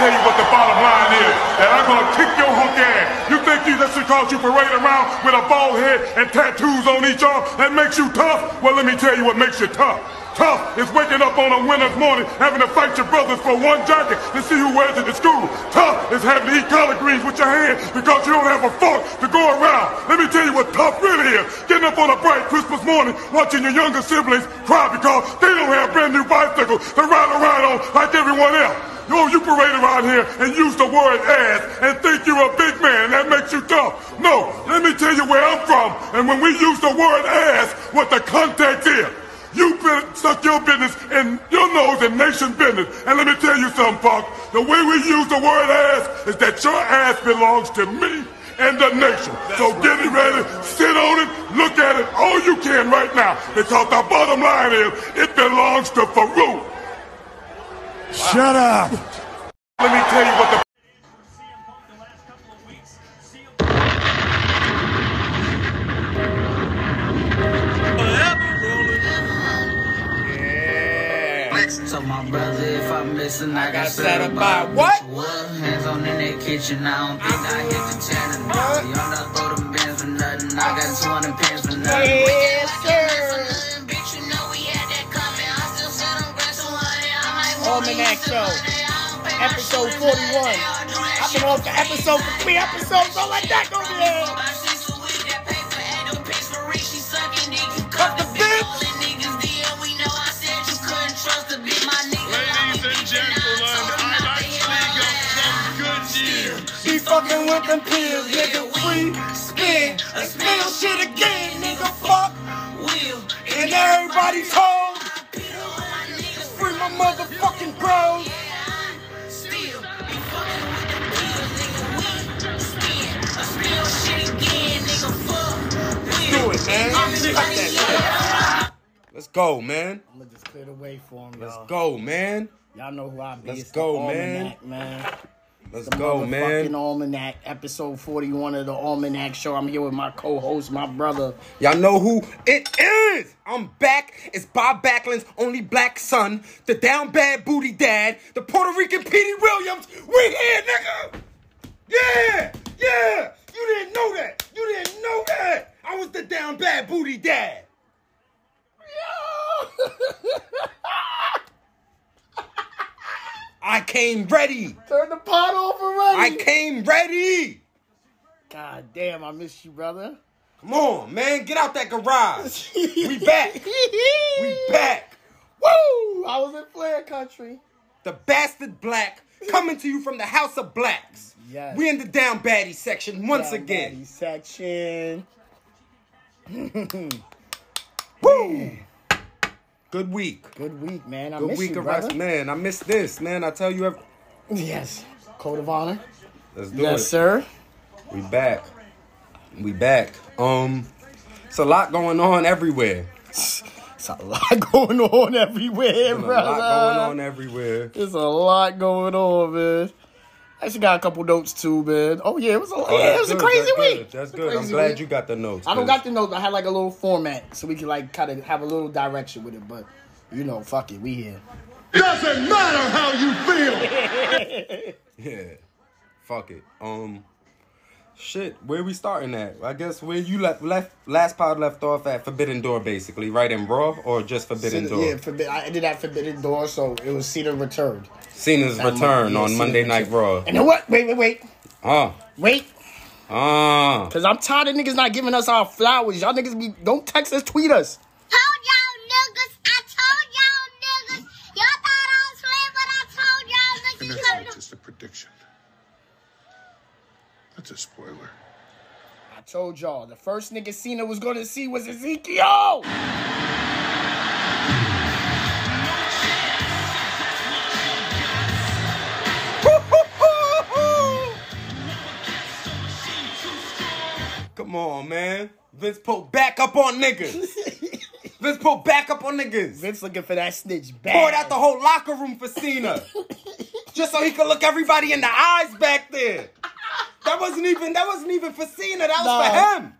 tell you what the bottom line is. That I'm gonna kick your hunk ass. You think you just because you parade around with a bald head and tattoos on each arm that makes you tough? Well, let me tell you what makes you tough. Tough is waking up on a winter's morning having to fight your brothers for one jacket to see who wears it to school. Tough is having to eat collard greens with your hands because you don't have a fork to go around. Let me tell you what tough really is. Getting up on a bright Christmas morning watching your younger siblings cry because they don't have brand new bicycles to ride around on like everyone else. Yo, you parade around here and use the word ass and think you're a big man. That makes you tough. No, let me tell you where I'm from. And when we use the word ass, what the context is. You better suck your business and your nose in nation business. And let me tell you something, Fox. The way we use the word ass is that your ass belongs to me and the nation. so get it ready, sit on it, look at it all you can right now. Because the bottom line is, it belongs to Faarooq. Shut up. Let me tell you what the Told my brother if I'm missing, I got set set up about by what? What? Hands on in that kitchen, I don't think I hit the channel. Now. Y'all not throw them bands for nothing. I got 200 pants for nothing. Yes, sir. Almanac Show, episode 41. I've been off the episode for three episodes. Don't let that go there. Cut the bitch. Ladies and gentlemen, I've actually got some good news. He fucking with them pills, nigga. Free spin, a spill shit again, nigga. Fuck, and everybody's home. Free my motherfucking bros. Do it, man. Cut that shit. Let's go, man. I'm gonna just clear the way for him, Let's y'all. go, man. Y'all know who I be. Let's It's go, the man. Almanac, man. Let's The go, man. Almanac, episode 41 of the Almanac Show. I'm here with my co-host, my brother. Y'all know who it is. I'm back. It's Bob Backlund's only black son, the down bad booty dad, the Puerto Rican Petey Williams. We here, nigga. Yeah, yeah. You didn't know that. You didn't know that. I was the down bad booty dad. I came ready. Turn the pot off already. I came ready. God damn, I miss you, brother. Come on, man. Get out that garage. We back. We back. Woo! I was in Flair Country. The bastard black coming to you from the house of blacks. Yes. We in the down baddie section once Down again. Daddy Section. Woo! Good week. Good week, man. I Good miss week you, of brother. rest. Man, I miss this, man. I tell you every- Yes. Code of honor. Let's do it. Yes, it. sir. We back. We back. Um it's a lot going on everywhere. It's a lot going on everywhere, There's a brother. lot going on everywhere. There's a lot going on, man. I actually got a couple notes too, man. Oh yeah, it was a Oh, yeah, it was a crazy that's week. good, That's It was a good. I'm glad week. you got the notes. I don't got the notes. I had like a little format so we could like kind of have a little direction with it. But you know, fuck it, we here. Doesn't matter how you feel. Yeah. Fuck it. Um shit, where we starting at? I guess where you left left last pod left off at Forbidden Door basically, right in Raw or just Forbidden Door? Yeah, forbid, I did that Forbidden Door, so it was Cena returned. Cena's That return Mon- yeah, on Cena Monday Night returned. Raw. And then what? Wait, wait, wait, Uh, wait. uh. Cause I'm tired of niggas not giving us our flowers. Y'all niggas be don't text us, tweet us. told y'all niggas. I told y'all niggas. Y'all thought I was playing, but I told y'all And niggas. that's not just a prediction. That's a spoiler. I told y'all the first nigga Cena was gonna see was Ezekiel. Come on, man. Vince Pope back up on niggas. Vince Pope back up on niggas. Vince looking for that snitch bad. Poured out the whole locker room for Cena. Just so he could look everybody in the eyes back there. That wasn't even that wasn't even for Cena, that was Nah. for him.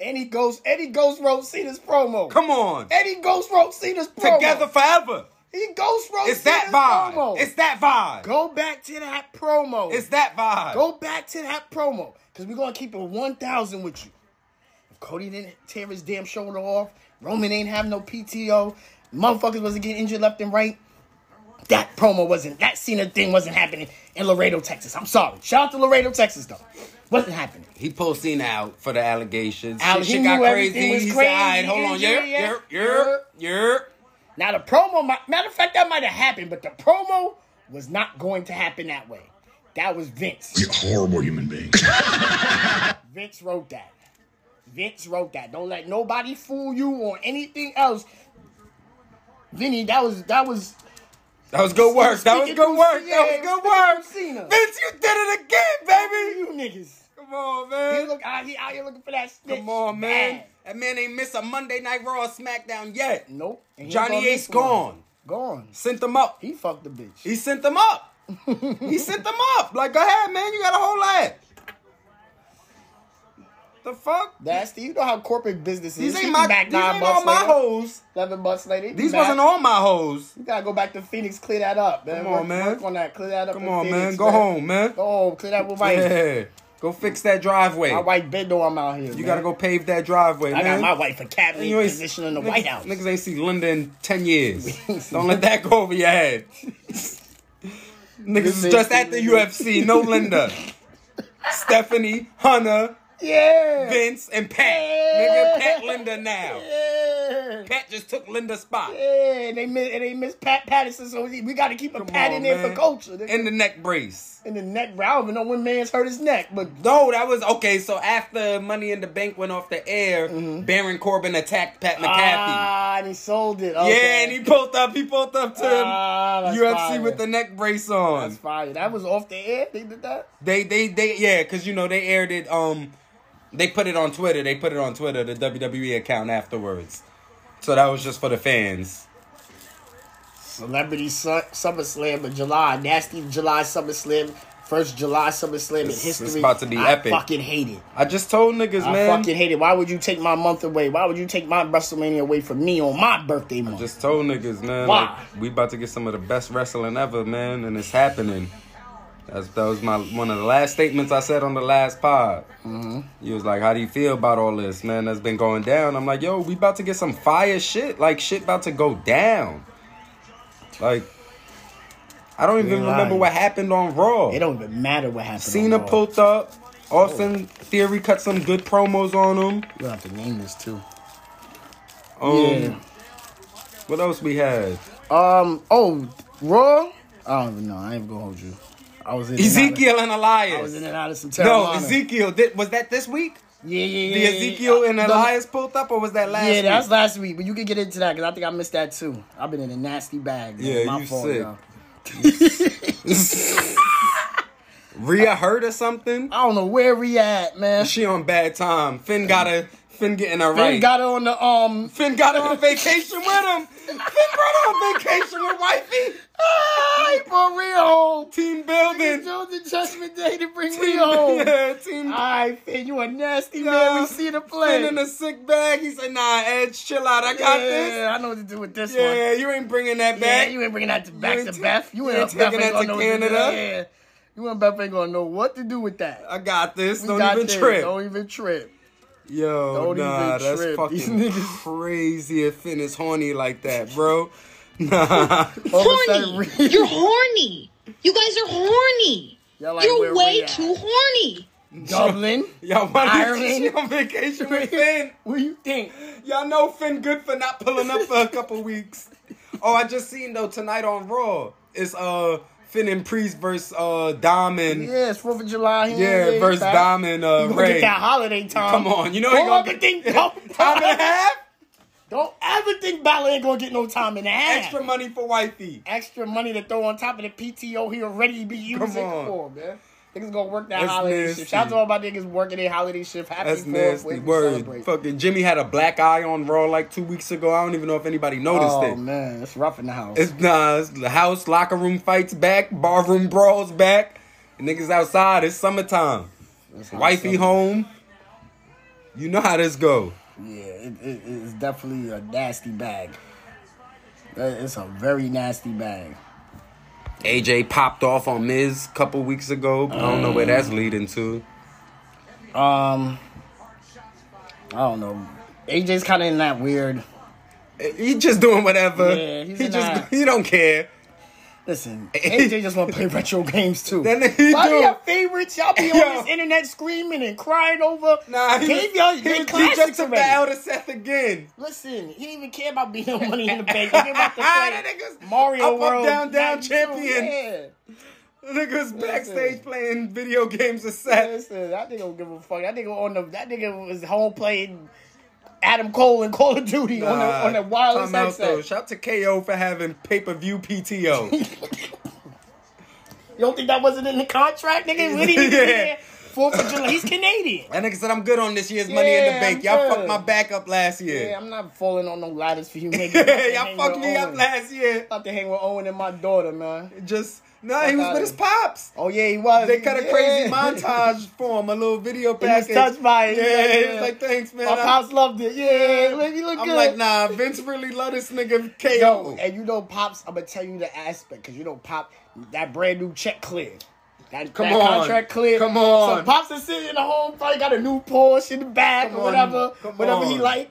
Eddie Ghost, Eddie Ghost wrote Cena's promo. Come on. Eddie Ghost wrote Cena's promo. Together forever. He ghost roasted It's that his vibe. promo. It's that vibe. Go back to that promo. It's that vibe. Go back to that promo. Because we're going to keep it 1,000 with you. If Cody didn't tear his damn shoulder off, Roman ain't have no PTO, motherfuckers wasn't getting injured left and right, that promo wasn't, that Cena thing wasn't happening in Laredo, Texas. I'm sorry. Shout out to Laredo, Texas, though. Wasn't happening. He pulled Cena out for the allegations. Al- shit, got crazy. was He crazy, said, all right, hold on. injury, Yerp, yeah. yerp, yerp, yerp. Now, the promo, might, matter of fact, that might have happened, but the promo was not going to happen that way. That was Vince. You're horrible human being. Vince wrote that. Vince wrote that. Don't let nobody fool you or anything else. Vinny, that was that was That was good work. That was Speaking good work. Cena, That was speaking good work. Cena. Vince, you did it again, baby. you niggas. Come on, man. He man. look out, he out here looking for that snitch. Come on, man. Bad. That man ain't missed a Monday Night Raw or SmackDown yet. Nope. And he ain't Johnny gonna Ace miss one. gone. Gone. Sent them up. He fucked the bitch. He sent them up. He sent them up. Like, go ahead, man. You got a whole lot. The fuck? The, you know how corporate business is. These ain't my. back These ain't all my later, hoes. Seven months later. These back. wasn't all my hoes. You gotta go back to Phoenix, clear that up, man. Come on, work, man. Work on that, clear that up. Come on, Phoenix, man. Go home, man. Go home, clear that with my Yeah. Go fix that driveway. my wife bed know I'm out here. You gotta go pave that driveway, I man. got my wife a cabinet position in the niggas- White House. Niggas ain't see Linda in 10 years. Don't let that go over your head. niggas is just at the UFC. No Linda. Stephanie, Hunter, Yeah. Vince, and Pat. Yeah. Nigga, Pat Linda now. Yeah. Pat just took Linda's spot. Yeah, and they miss, and they miss Pat Patterson, so we got to keep a Come Pat on, in there man. for culture. nigga. In the neck brace. In the neck, bro. I don't even know when man's hurt his neck, but No, that was okay. So after Money in the Bank went off the air, Baron Corbin attacked Pat McAfee. Mm-hmm. ah, and he sold it. Okay. Yeah, and he pulled up. He pulled up to Ah, UFC fire. with the neck brace on. That's fire. That was off the air. They did that. They, they, they, yeah, because you know they aired it. Um, they put it on Twitter. They put it on Twitter, the WWE account afterwards. So that was just for the fans. Celebrity Su- SummerSlam in July. Nasty July SummerSlam. First July SummerSlam in history. it's about to be I epic. fucking hate it. I just told niggas, I man. fucking hate it. Why would you take my month away? Why would you take my WrestleMania away from me on my birthday month? Just told niggas, man. Why? Like, we about to get some of the best wrestling ever, man, and it's happening. That's that was my one of the last statements I said on the last pod. Mm-hmm. He was like, "How do you feel about all this, man? That's been going down." I'm like, "Yo, we about to get some fire shit. Like shit about to go down. Like, I don't even remember lying. what happened on Raw. it don't even matter what happened. Cena on Raw. pulled up. Austin Theory cut some good promos on him. You have to name this too. Um, Yeah. What else we had? Um. Oh, Raw. I don't even know. I ain't gonna hold you. I was in and of- Ezekiel and Elias. I was in and out of some No, Ezekiel. Did, was that this week? Yeah, yeah, yeah. The yeah. Ezekiel and Uh, Elias pulled up, or was that last Yeah, week? that's last week, but you can get into that because I think I missed that too. I've been in a nasty bag. man. Yeah, My you fault, sick. Rhea hurt or something? I don't know where we at, man. She on bad time. Finn got her. Finn getting her Finn right. got her on the um. Finn got her on vacation with him. Finn brought her on vacation with wifey. Brought Rhea home. Team building. chose the judgment day to bring Team, Rhea home. yeah, team. All right, Finn, you a nasty Nah, man. We see the play. Finn in a sick bag. He said, "Nah, Edge, chill out. I got yeah, this." I know what to do with this Yeah, one. Yeah, you ain't bringing that back. Yeah, you ain't bringing that to back to Beth. You you ain't ain't taking that to know what to do. Canada? Yeah, you and Beth ain't gonna know what to do with that. I got this. We Don't got even this. trip. Don't even trip. Yo, Don't nah, even that's trip. fucking crazy if Finn is horny like that, bro. Nah. All of a sudden, horny. You're horny. You guys are horny. Y'all like where You're way too horny. Dublin. Y'all want Ireland. to she on vacation with Finn? What do you think? Y'all know Finn good for not pulling up for a couple weeks. Oh, I just seen though tonight on Raw. It's uh Finn and Priest versus uh Dom and yeah, Yeah, it's Fourth of July. He ain't get versus back. Dom uh You gonna Rey. get that holiday time? Come on, you know he don't gonna ever get think. Don't, time and a half. Don't ever think Balor ain't gonna get no time in the half. Extra money for wifey. extra money to throw on top of the PTO he already be using Come on. for, man. Niggas gonna work that That's holiday nasty. shift. Shout out to all my niggas working their holiday shift. Happy That's nasty. We Word. celebrate. Fucking Jimmy had a black eye on Raw like two weeks ago. I don't even know if anybody noticed Oh it. man, it's rough in the house. It's nah, it's the house locker room fights back, barroom brawls back. Niggas outside. It's summertime. Wifey summer. home. You know how this go. Yeah, it, it, it's definitely a nasty bag. It's a very nasty bag. AJ popped off on Miz a couple weeks ago. I don't know where that's leading to. Um, I don't know. AJ's kind of in that weird. He just doing whatever. Yeah, he's he just that- he don't care. Listen, AJ just want to play retro games too. That nigga he Why do. your favorites? Y'all be Yo. on this internet screaming and crying over. Nah, he, gave y'all he, he just took the to Seth again. Listen, he didn't even care about being on Money in the Bank. He about to ah, play nigga's Mario up, up, World down, down 92. champion. Yeah. Niggas backstage playing video games with Seth. Listen, that nigga don't give a fuck. That nigga on the that nigga was home playing Adam Cole and Call of Duty on the on the wireless Time out, though. headset. Shout to KO for having pay per view PTO. You don't think that wasn't in the contract, nigga? What did he do Yeah. there? Fourth of July. He's Canadian. that nigga said I'm good on this year's Money in the Bank. Y'all fucked my back up last year. Yeah, I'm not falling on no ladders for you, nigga. Y'all fucked me up last year. About to hang with Owen and my daughter, man. Just nah, he was with his pops. Oh yeah, he was. They cut a Yeah. crazy montage for him, a little video He was package. touched by it. Yeah, he Yeah. was like, thanks, man. My I'm- pops loved it. Yeah, look, you look I'm good. like, nah, Vince really loved this nigga KO. Yo, and you know, pops. I'm gonna tell you the aspect because you know, pop that brand new check cleared. That, Come that on. contract cleared. Come on. So pops is sitting in the home, probably got a new Porsche in the back Come or whatever, whatever he like.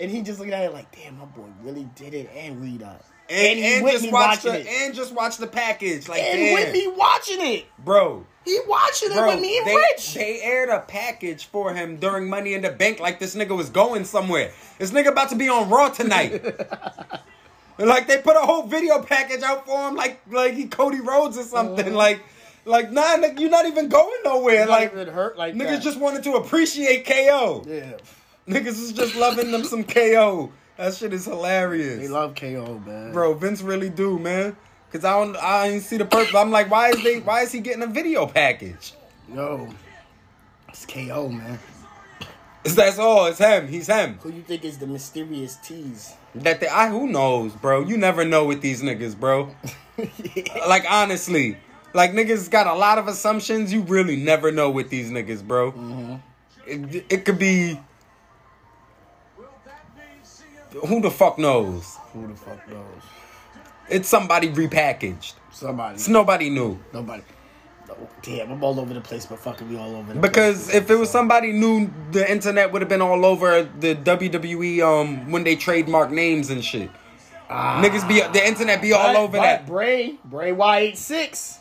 And he just looking at it like, damn, my boy really did it and we up. And, he and with just me watch watching the it. and just watch the package. Like, and damn, with me watching it. bro. He watching it with me and they, Rich. they aired a package for him during Money in the Bank like this nigga was going somewhere. This nigga about to be on Raw tonight. like they put a whole video package out for him like like he Cody Rhodes or uh-huh. something. Like like nah nigga, you're not even going nowhere. Like even hurt like niggas that. just wanted to appreciate KO. yeah. Niggas is just loving them some KO. That shit is hilarious. They love KO, man. Bro, Vince really do, man. Cause I don't I didn't see the purpose. I'm like, why is they why is he getting a video package? Yo, it's KO, man. That's all. It's him. He's him. Who you think is the mysterious tease? That they, I who knows, bro. You never know with these niggas, bro. like honestly, like niggas got a lot of assumptions. You really never know with these niggas, bro. Mm-hmm. It, it could be. Who the fuck knows? Who the fuck knows? It's somebody repackaged. Somebody. It's nobody new. Nobody. No, damn, I'm all over the place, but fucking we all over the Because place. if it was somebody new, the internet would have been all over the WWE um when they trademark names and shit. Niggas be the internet be all But- over but that. Bray, Bray Y86.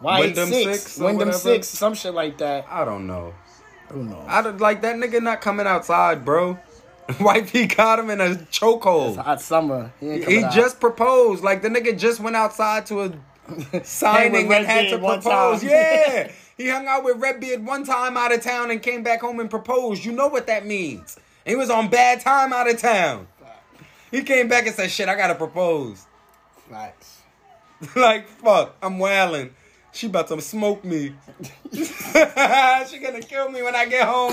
Y86. Windham six or Windham 6, some shit like that. I don't know. Who knows? I don't like that nigga not coming outside, bro. Wifey got him in a chokehold. Hot summer. He, He just proposed. Like the nigga just went outside to a signing and had to propose. Yeah. He hung out with Redbeard one time out of town and came back home and proposed. You know what that means. He was on bad time out of town. He came back and said, shit, I gotta propose. Facts. like, fuck, I'm wailing. She about to smoke me. she gonna kill me when I get home.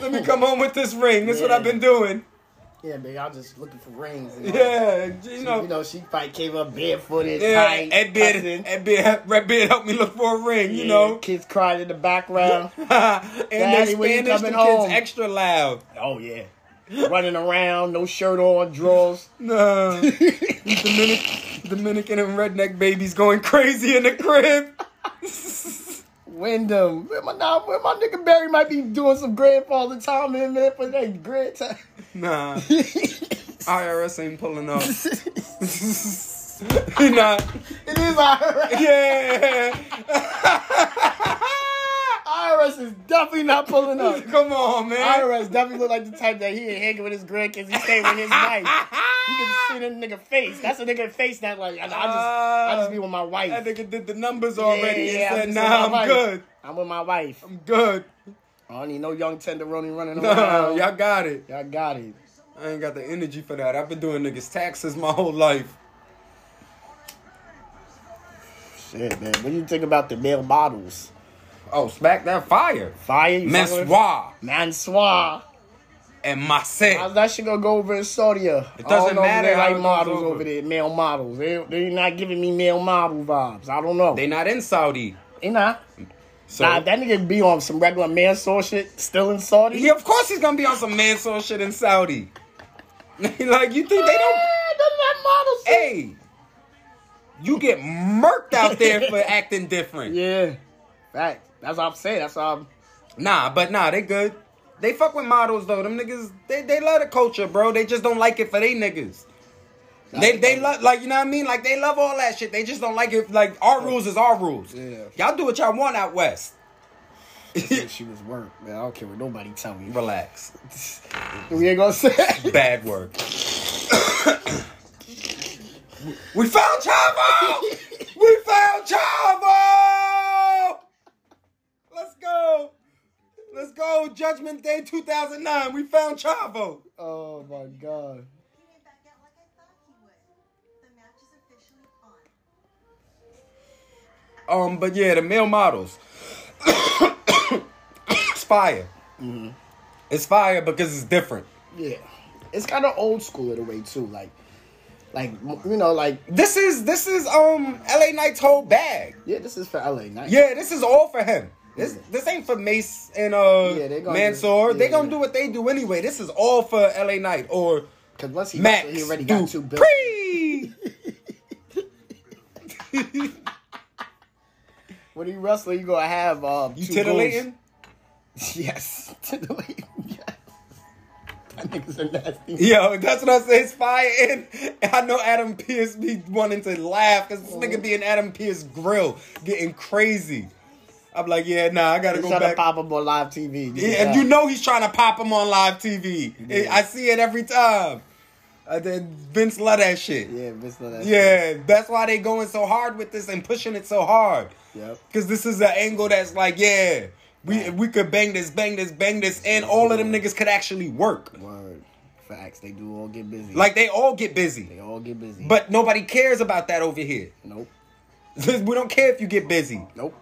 Let me come home with this ring. That's what I've been doing. Yeah, man, y'all just looking for rings. Yeah, you that. know. you know, she probably came up barefooted, Yeah, tight, Ed Beard. Ed Beard, Red Beard helped me look for a ring, you know. kids crying in the background. and Daddy, they when you Spanish, the kids home? extra loud. oh yeah, running around, no shirt on, drawers. No. Dominican and redneck babies going crazy in the crib. Windham, where my nah, where my nigga Barry might be doing some grandfather time in there for that grand time. Nah. IRS ain't pulling up. Not. It is IRS. Yeah. IRS is definitely not pulling up. Come on, man. IRS definitely look like the type that he ain't hanging with his grandkids. He stay with his wife. You can see that nigga face. That's a nigga face that like I, I just I just be with my wife. That nigga did the numbers already Yeah, yeah, I'm said, nah, I'm wife. good. I'm with my wife. I'm good. I don't need no young tenderoni running No, around. y'all got it. Y'all got it. I ain't got the energy for that. I've been doing niggas taxes my whole life. Shit, man. What do you think about the male models? Oh, smack that fire. Fire? You fucking with- Messoir Mansoor. and How's Marseille. that shit gonna go over in Saudi? It doesn't matter They like models over. over there, male models. They they not giving me male model vibes. I don't know. They They, not in Saudi. not. So nah, that nigga be on some regular Mansoor shit, still in Saudi. yeah, of course he's gonna be on some Mansoor shit in Saudi. like you think they don't ah, doesn't that models. Hey, you get murked out there for acting different. Yeah. Fact. That's what I'm saying. That's all. Nah, but nah, they good. They fuck with models though. Them niggas, they, they love the culture, bro. They just don't like it for they niggas. They they love like you know what I mean. Like they love all that shit. They just don't like it. Like our rules is our rules. Yeah. Y'all do what y'all want out west. she was work, man. I don't care what nobody tell me. Relax. We ain't gonna say. Bad work. we found Chavo. we found Chavo. Let's go. Let's go. Judgment Day 2009. We found Chavo. Oh my god. didn't back out like I thought he would. The match is officially on. Um, but yeah, the male models. it's fire. It's fire because it's different. Yeah. It's kind of old school in a way too. Like, like you know, like This is this is um LA Knight's whole bag. yeah, this is for LA Knight. Yeah, this is all for him. This this ain't for Mace and uh Yeah, they gonna Mansoor. do- they yeah, gonna yeah. do what they do anyway. This is all for LA Knight or Because once he Max. he already got two bills. Dupri. When he wrestle, you gonna have um. You titillating? goals. Yes, titillating. Yes. That nigga's a nasty. Yo, that's what I say. It's fire. And I know Adam Pearce be wanting to laugh because this nigga be in Adam Pearce grill getting crazy. I'm like, yeah, nah, I gotta He's go trying back. to pop him on live TV. Yeah, and you know he's trying to pop him on live TV. I see it every time. Uh, then Vince love that shit. Yeah, Vince love that. Shit. Yeah, that's why they going so hard with this and pushing it so hard. Yep. Cause this is an angle that's like, yeah, we we could bang this, bang this, bang this, and all of them niggas could actually work. Word. Facts. They do all get busy. Like they all get busy, they all get busy. but nobody cares about that over here. nope. we don't care if you get busy. Nope.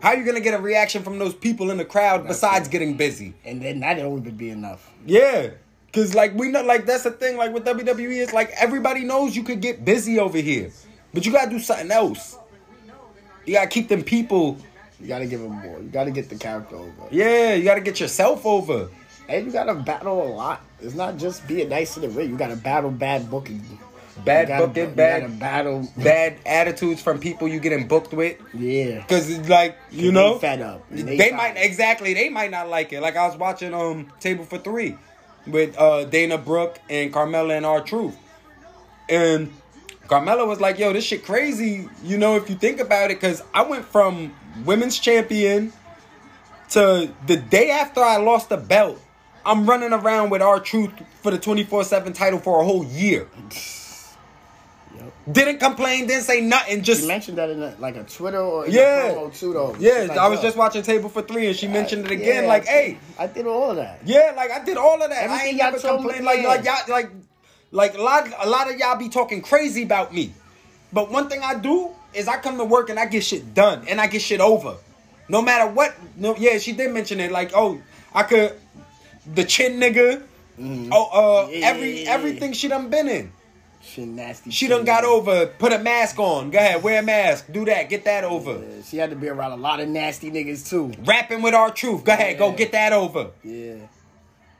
How are you gonna get a reaction from those people in the crowd besides getting busy? And then that don't be enough. Yeah. Cause like we know like that's the thing, like with WWE, it's like everybody knows you could get busy over here. But you gotta do something else. You gotta keep them people. You gotta give them more. You gotta get the character over. Yeah, you gotta get yourself over. And you gotta battle a lot. It's not just being nice in the ring. You gotta battle bad booking. Bad gotta- booking, bad battle. bad attitudes from people you getting booked with. Yeah. Cause it's like, you know, fed up. They, they might exactly. They might not like it. Like I was watching um Table for Three with uh Dana Brooke and Carmella and R Truth, and Carmella was like, "Yo, this shit crazy." You know, if you think about it, because I went from women's champion to the day after I lost the belt. I'm running around with R Truth for the 24 7 title for a whole year. Didn't complain, didn't say nothing, just You mentioned that in a, like a Twitter or Yeah. promo too, though. Yeah, like, I was just watching Table for Three, and she mentioned it again. yeah, like, I hey, I did all of that. yeah, like I did all of that. I ain't y'all never complained. Like, like y'all, like, like a lot, a lot of y'all be talking crazy about me. But one thing I do is I come to work and I get shit done and I get shit over, no matter what. No, yeah, she did mention it. Like, oh, I could, the chin nigga. Oh, uh, Yeah, every everything she done been in. She nasty. She done got over. Put a mask on. Go ahead, wear a mask. Do that. Get that over. Yeah, she had to be around a lot of nasty niggas too. Rapping with R Truth. Go ahead, go get that over. Yeah.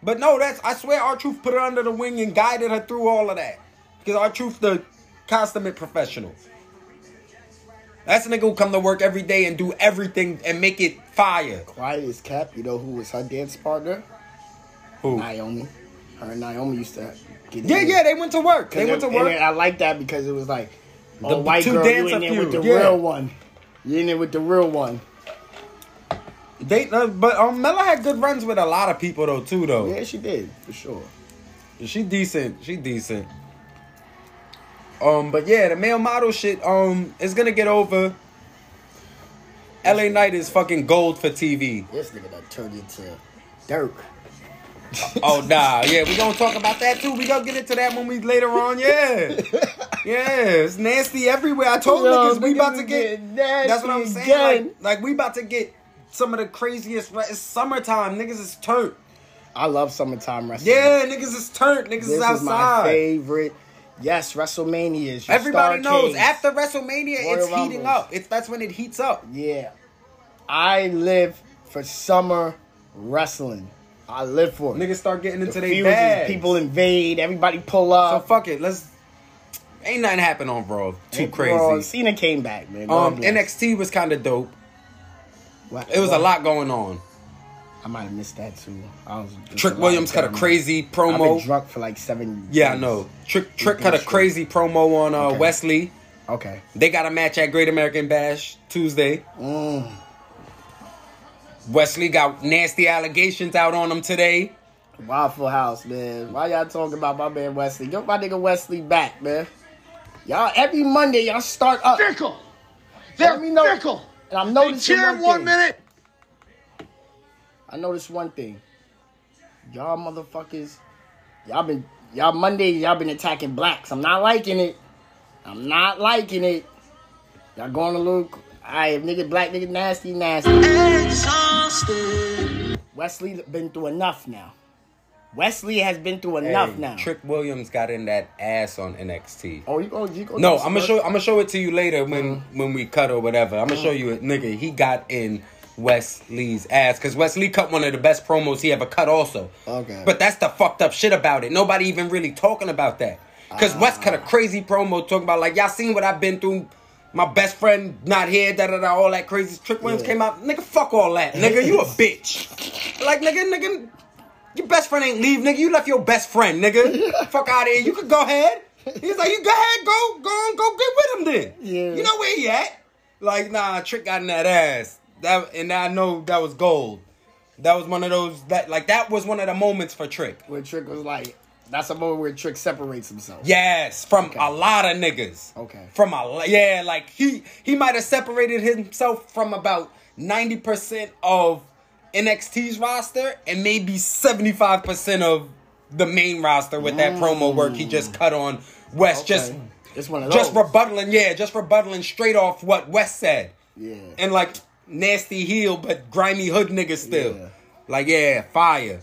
But no, that's I swear R Truth put her under the wing and guided her through all of that. Because R Truth the consummate professional. That's a nigga who come to work every day and do everything and make it fire. Quiet as kept. You know who was her dance partner? Who? Naomi. Her and Naomi used to get Yeah, yeah, they went to work. They went to work. and I like that because it was like, The oh, white two girl, you in there with the yeah. real one. You in there with the real one. They, uh, but um, Mella had good runs with a lot of people though too though. Yeah, she did for sure. She decent. She decent. Um, but yeah, the male model shit um is gonna get over. LA Knight is fucking gold for TV. This nigga done turned into Dirk. Oh nah, yeah, we gonna talk about that too. We gonna get into that when we later on. Yeah, yeah, it's nasty everywhere. I told Yo, niggas we about to get. nasty That's what I'm saying. Like, like we about to get some of the craziest. It's summertime. Niggas is turned. I love summertime wrestling. Yeah, niggas is turned. Niggas this is is my outside. favorite. Yes, WrestleMania is. your Everybody knows Starcade. after WrestleMania, Royal it's heating up. It's that's when it heats up. Yeah, I live for summer wrestling. I live for it. Niggas start getting into the their feuds is bag. people invade. Everybody pull up. So fuck it. Let's. Ain't nothing happened on Raw. Too Bro, crazy. Cena came back, man. God Um, bless. NXT was kind of dope. What- It was a lot going on. I might have missed that too. I was Trick Williams cut a crazy I've been promo. drunk for like seven. Yeah, I know. Trick Trick cut a crazy promo on uh, Okay. Wes Lee. Okay. They got a match at Great American Bash Tuesday. Mm. Wes Lee got nasty allegations out on him today. Waffle House, man. Why y'all talking about my man Wes Lee? Get my nigga Wes Lee back, man. Y'all every Monday y'all start up. Fickle. Let They're me know. fickle. And I'm They noticing cheer one, one thing. minute. I noticed one thing. Y'all motherfuckers, y'all been y'all Mondays y'all been attacking blacks. I'm not liking it. I'm not liking it. Y'all going a little. Alright, nigga, black nigga, nasty, nasty. Exhausted. Wes Lee been through enough now. Wes Lee has been through enough Hey, now. Trick Williams got in that ass on NXT. Oh, you go, you go. No, I'm gonna show. I'm gonna show it to you later when Mm-hmm. when we cut or whatever. I'm gonna show you it, nigga. He got in Wes Lee's ass because Wes Lee cut one of the best promos he ever cut, also. Okay. But that's the fucked up shit about it. Nobody even really talking about that. Because Ah. West cut a crazy promo talking about like y'all seen what I've been through. My best friend not here, da da da, all that crazy. Trick Williams Yeah. came out, nigga. Fuck all that, nigga. You a bitch. Like nigga, nigga. Your best friend ain't leave, nigga. You left your best friend, nigga. Fuck out of here. You could go ahead. He's like, you go ahead, go, go on, go get with him then. Yeah. You know where he at? Like, nah, Trick got in that ass. That and I know that was gold. That was one of those that like that was one of the moments for Trick. When Trick was like, that's a moment where Trick separates himself. Yes, from Okay. a lot of niggas. Okay. From a yeah, like he he might have separated himself from about ninety percent of NXT's roster and maybe seventy five percent of the main roster with that promo work he just cut on West. Just Okay. It's one of those. just rebuttaling, yeah, just rebuttaling straight off what West said. Yeah. And like nasty heel, but grimy hood nigga still. Yeah. Like, yeah, fire.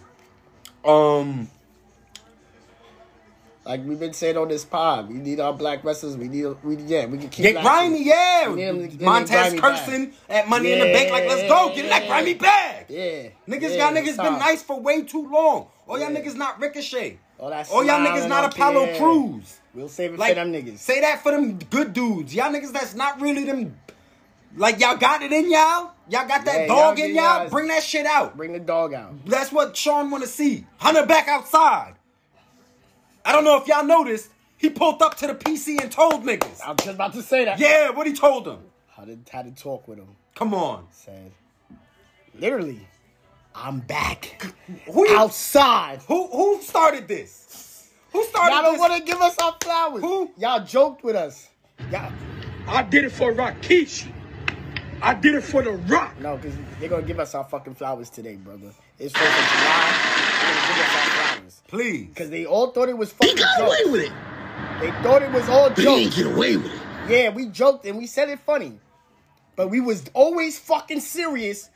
Um Like we've been saying on this pod, we need our black wrestlers. We need, we yeah, we can keep Get grimy, yeah. Him Montez cursing at Money in the Bank, like, let's go, get that grimy bag. Yeah, Niggas, yeah, y'all niggas been nice for way too long. All y'all niggas not Ricochet. All that All y'all niggas not Apollo here. Crews. We'll save it Like, for them niggas. say that for them good dudes. Y'all niggas that's not really them. Like, y'all got it in y'all. Y'all got that Yeah, dog in y'all. y'all- Bring that shit out. Bring the dog out. That's what Shawn want to see. Hunter back outside. I don't know if y'all noticed. He pulled up to the PC and told niggas. I was just about to say that. Yeah, what he told them. How to how to talk with him. Come on. Said, literally, I'm back Who you- outside. Who who started this? Who started Y'all don't want to give us our flowers. Who? Y'all joked with us. Y'all I did it for Rikishi. I did it for the Rock. no, because they're gonna give us our fucking flowers today, brother. It's Fourth of July. They're gonna give us our flowers Please. because they all thought it was fucking He got jokes. away with it. They thought it was all But he ain't jokes. get away with it. Yeah, we joked and we said it funny, but we was always fucking serious.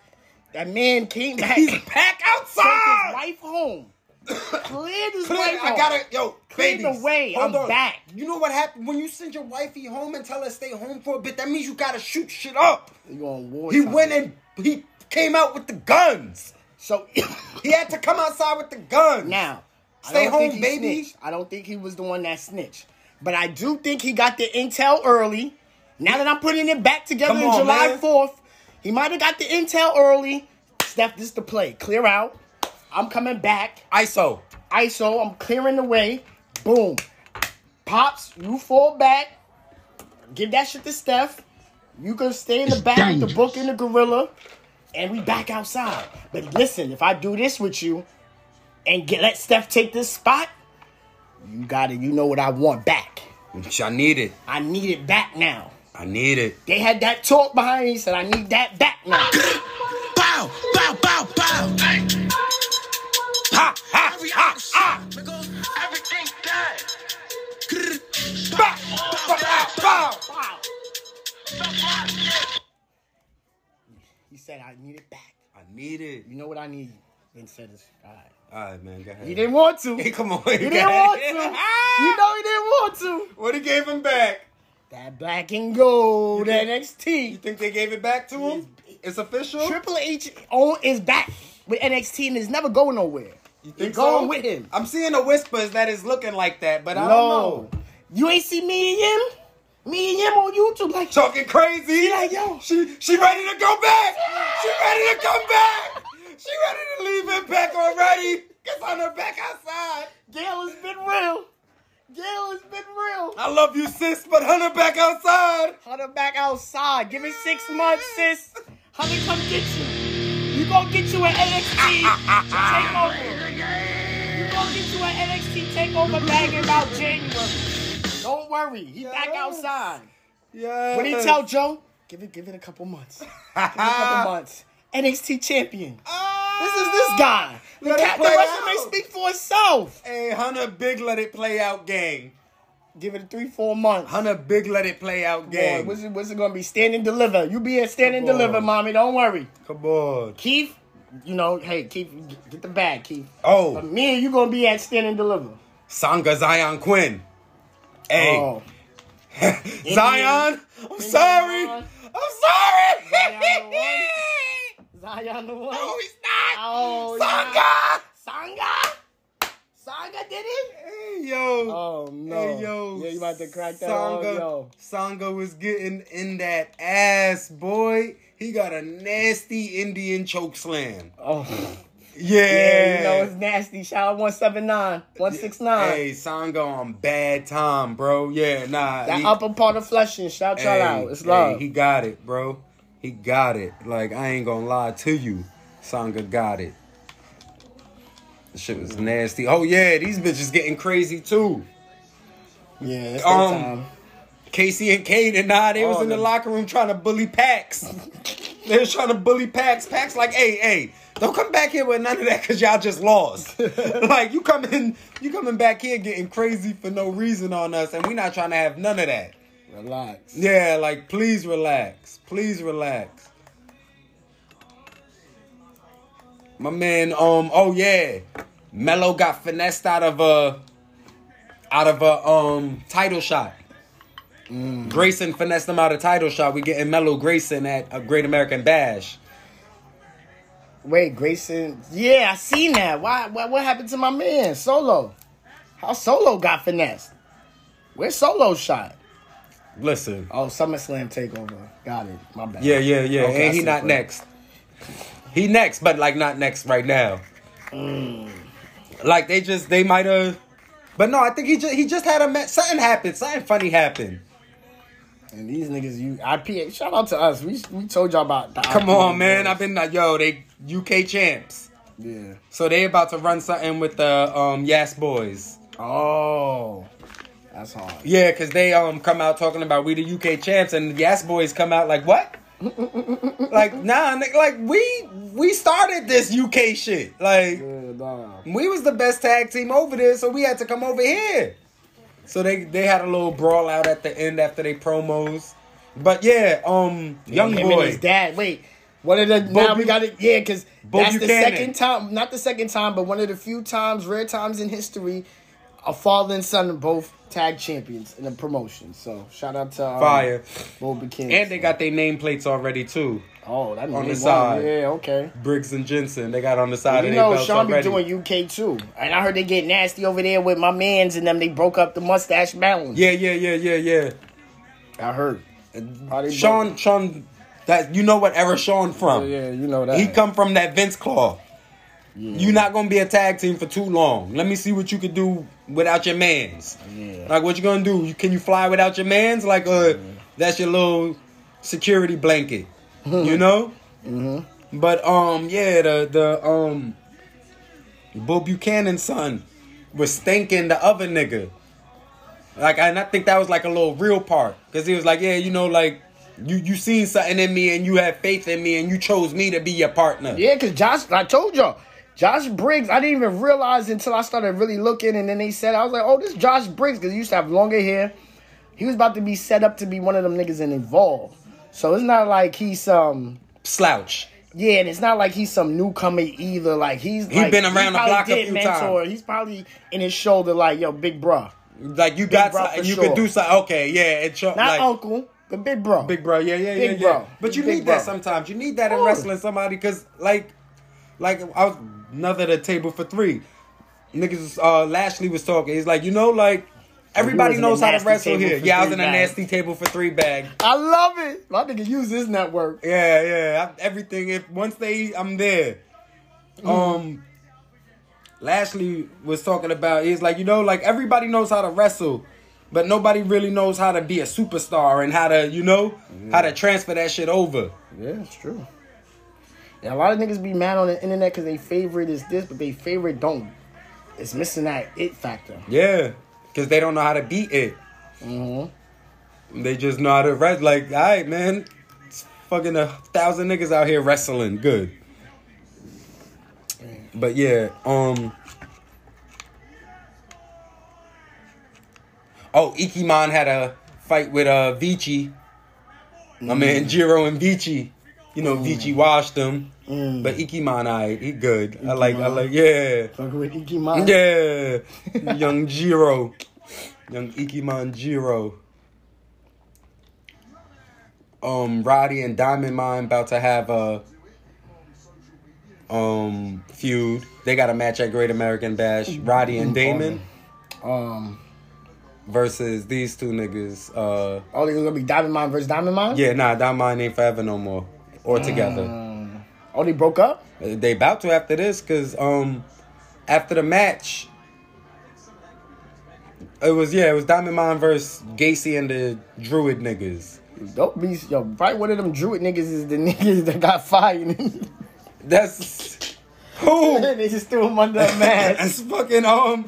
That man came back. He's back outside. Took his wife home. Cleared his Clear- wife home. I gotta, yo, Clear the way. hold I'm on. back. You know what happened when you send your wifey home and tell her stay home for a bit? That means you gotta shoot shit up. You on war He time. went and he came out with the guns. So He had to come outside with the gun. now, Stay I don't think home, baby. snitched. I don't think he was the one that snitched, but I do think he got the intel early. Now that I'm putting it back together Come in on, July man. 4th, he might have got the intel early. Steph, this is the play. Clear out. I'm coming back. ISO. ISO, I'm clearing the way. Boom. Pops, you fall back. Give that shit to Steph. You can stay in the It's back with the book and the gorilla. And we back outside. But listen, if I do this with you and get let Steph take this spot, you got it. You know what I want back. I need it. I need it back now. I need it. They had that talk behind me, said I need that back now. Bow, bow, bow, bow. Ha, ha, ha, ha. Everything dead. Bow, bow, bow. He said I need it back. I need it. You know what I need? Then said this. All right. All right, man. Go ahead. He didn't want to. Hey, come on. He didn't want to. You know he didn't want to. What he gave him back? That black and gold You NXT. You think they gave it back to him? It's official. Triple H is back with NXT and is never going nowhere. You think going so? with him. I'm seeing the whispers that it's looking like that, but I no, don't know. You ain't see me and him? Me and him on YouTube, like Talking crazy. like yo. She she ready to go back. She ready to come back. She ready to leave him back already. Cause on her back outside. Gail has been real. Gail has been real. I love you, sis, but Hunter back outside. Hunter back outside. Give it six months, sis. Hunter come get you. You gonna get you an NXT takeover. You gonna get you an NXT takeover back in about January. Don't worry, he back outside. Yeah. What do you tell Joe? Give it, give it a couple months. Give it a couple months. NXT champion. Ah. This is this guy. The, Let cat, the resume speak for itself. Hey, Hunter, big let it play out gang. Give it a three, four months. Hunter, big let it play out Boy, gang. what's it, what's it gonna be? Stand and deliver. You be at stand and on. deliver, mommy. Don't worry. Come on. Keith, you know, hey, Keith, get- the bag, Keith. Oh. But me and you gonna be at stand and deliver. Sanga Zion Quinn. Hey. Oh. Zion, I'm sorry. I'm sorry. Zion the one. no, he's not. Oh, Sanga. Sanga? Sanga did it? Hey, yo. Oh, no. Hey, yo. Yeah, you about to crack that Sanga, on, yo. Sanga was getting in that ass, boy. He got a nasty Indian choke slam. Oh. Yeah. Yeah, you know it's nasty. Shout out 179, 169. Hey, Sanga on bad time, bro. Yeah, nah. that he- upper part of fleshing. Shout y'all Hey, out. It's hey, he got it, bro. He got it. Like I ain't gonna lie to you, Sanga got it. The shit was nasty. Oh yeah, these bitches getting crazy too. yeah, it's Um, time. Casey and Kate and nah, they was Oh, in the the- locker room trying to bully Pax. they was trying to bully Pax. Pax like, hey, hey, don't come back here with none of that because y'all just lost. like you coming, you coming back here getting crazy for no reason on us, and we not trying to have none of that. Relax. Yeah, like please relax. Please relax. My man, um, oh yeah. Melo got finessed out of a out of a um title shot. Grayson finessed him out of title shot. We getting Melo Grayson at a Great American Bash. Wait, Grayson. Yeah, I seen that. Why? What, what happened to my man Solo? How Solo got finessed? Where's Solo shot? Listen. Oh, SummerSlam takeover. Got it. My bad. Yeah, yeah, yeah. Okay, and he not next. He next, but like not next right now. Like they just they might have but no, I think he just he just had a me- something happened. Something funny happened. And these niggas, you IPA. Shout out to us. We we told y'all about. The Come IPA on, man. I've been like, yo, they UK champs. Yeah. So they about to run something with the um Yas Boys. Oh, that's hard. Yeah, cause they um come out talking about we the UK champs, and Yas Boys come out like what? like nah, like we we started this UK shit. Like Yeah, nah. we was the best tag team over there, so we had to come over here. So they they had a little brawl out at the end after they promos. But yeah, um, young him and his dad. Wait, one of the now we got it. Yeah, because Bo that's the second time. Not the second time, but one of the few times, rare times in history, a father and son are both tag champions in a promotion. So shout out to um, Fire. Bull Buchanan. And they got their nameplates already too. Oh that on the one. side. Yeah, okay. Briggs and Jensen, they got on the side You of their know, Shawn be doing UK too, and I heard they get nasty over there with my man's and them. They broke up the mustache mountain. yeah, yeah, yeah, yeah, yeah. I heard. Shawn, broke- Shawn, that you know what era Shawn from? Yeah, yeah, you know that. He come from that Vince claw. You're not gonna be a tag team for too long. Let me see what you could do without your mans. Yeah. Like what you gonna do? You, can you fly without your mans? Like uh, that's your little security blanket. You know. Mm-hmm. But um, yeah, the the um, Bull Buchanan's son was stinking the other nigga. Like, and I think that was like a little real part because he was like, yeah, you know, like you you seen something in me and you had faith in me and you chose me to be your partner. Yeah, because Josh, I told y'all, Josh Briggs, I didn't even realize until I started really looking, and then they said, I was like, oh, this Josh Briggs, because he used to have longer hair. He was about to be set up to be one of them niggas in Evolve. So it's not like he's some, Slouch. yeah, and it's not like he's some newcomer either. Like he's He like, been around the probably block a few mentor. times. He's probably in his shoulder, like, yo, big bro. Like you got bro, you sure. could do something. Okay, yeah, it's Not like uncle, but big bro. big bro. Yeah, yeah, Big yeah, yeah. bro. But you Big need that sometimes. You need that in Oh. wrestling. Somebody because like, like I was another the table for three. Niggas, uh, Lashley was talking. He's like, you know, like Everybody knows how to wrestle here. Yeah, I was in a bags. nasty table for three bag. I love it. My nigga use this network. Yeah, yeah. I, everything. If once they, I'm there. Mm-hmm. Um, Lashley was talking about. He's like, you know, like everybody knows how to wrestle, but nobody really knows how to be a superstar and how to, you know, how to transfer that shit over. Yeah, it's true. And a lot of niggas be mad on the internet because they favorite is this, but they favorite don't. It's missing that it factor. Yeah, because they don't know how to beat it. Mm-hmm. They just know how to wrestle. Like, all right, man, it's fucking a thousand niggas out here wrestling. Good. But yeah, um. Oh, Ikemen had a fight with uh Vici. My man Jiro and Vici. You know, Vici washed him. But Ikemen, I he good. I like, I like, yeah. Fucking with Ikemen. Yeah, young Jiro, young Ikemen Jiro. Um, Roddy and Diamond Mine about to have a um feud. They got a match at Great American Bash. Roddy and Damon Um, versus these two niggas. Uh, oh, they gonna be Diamond Mine versus Diamond Mine. yeah, nah, Diamond Mine ain't forever no more or together. Oh, they broke up. They about to after this because um after the match it was yeah it was Diamond Mine versus Gacy and the Druid niggas. Dope beast, yo, probably one of them Druid niggas is the niggas that got fired. That's who they just threw him under a mask. that's fucking um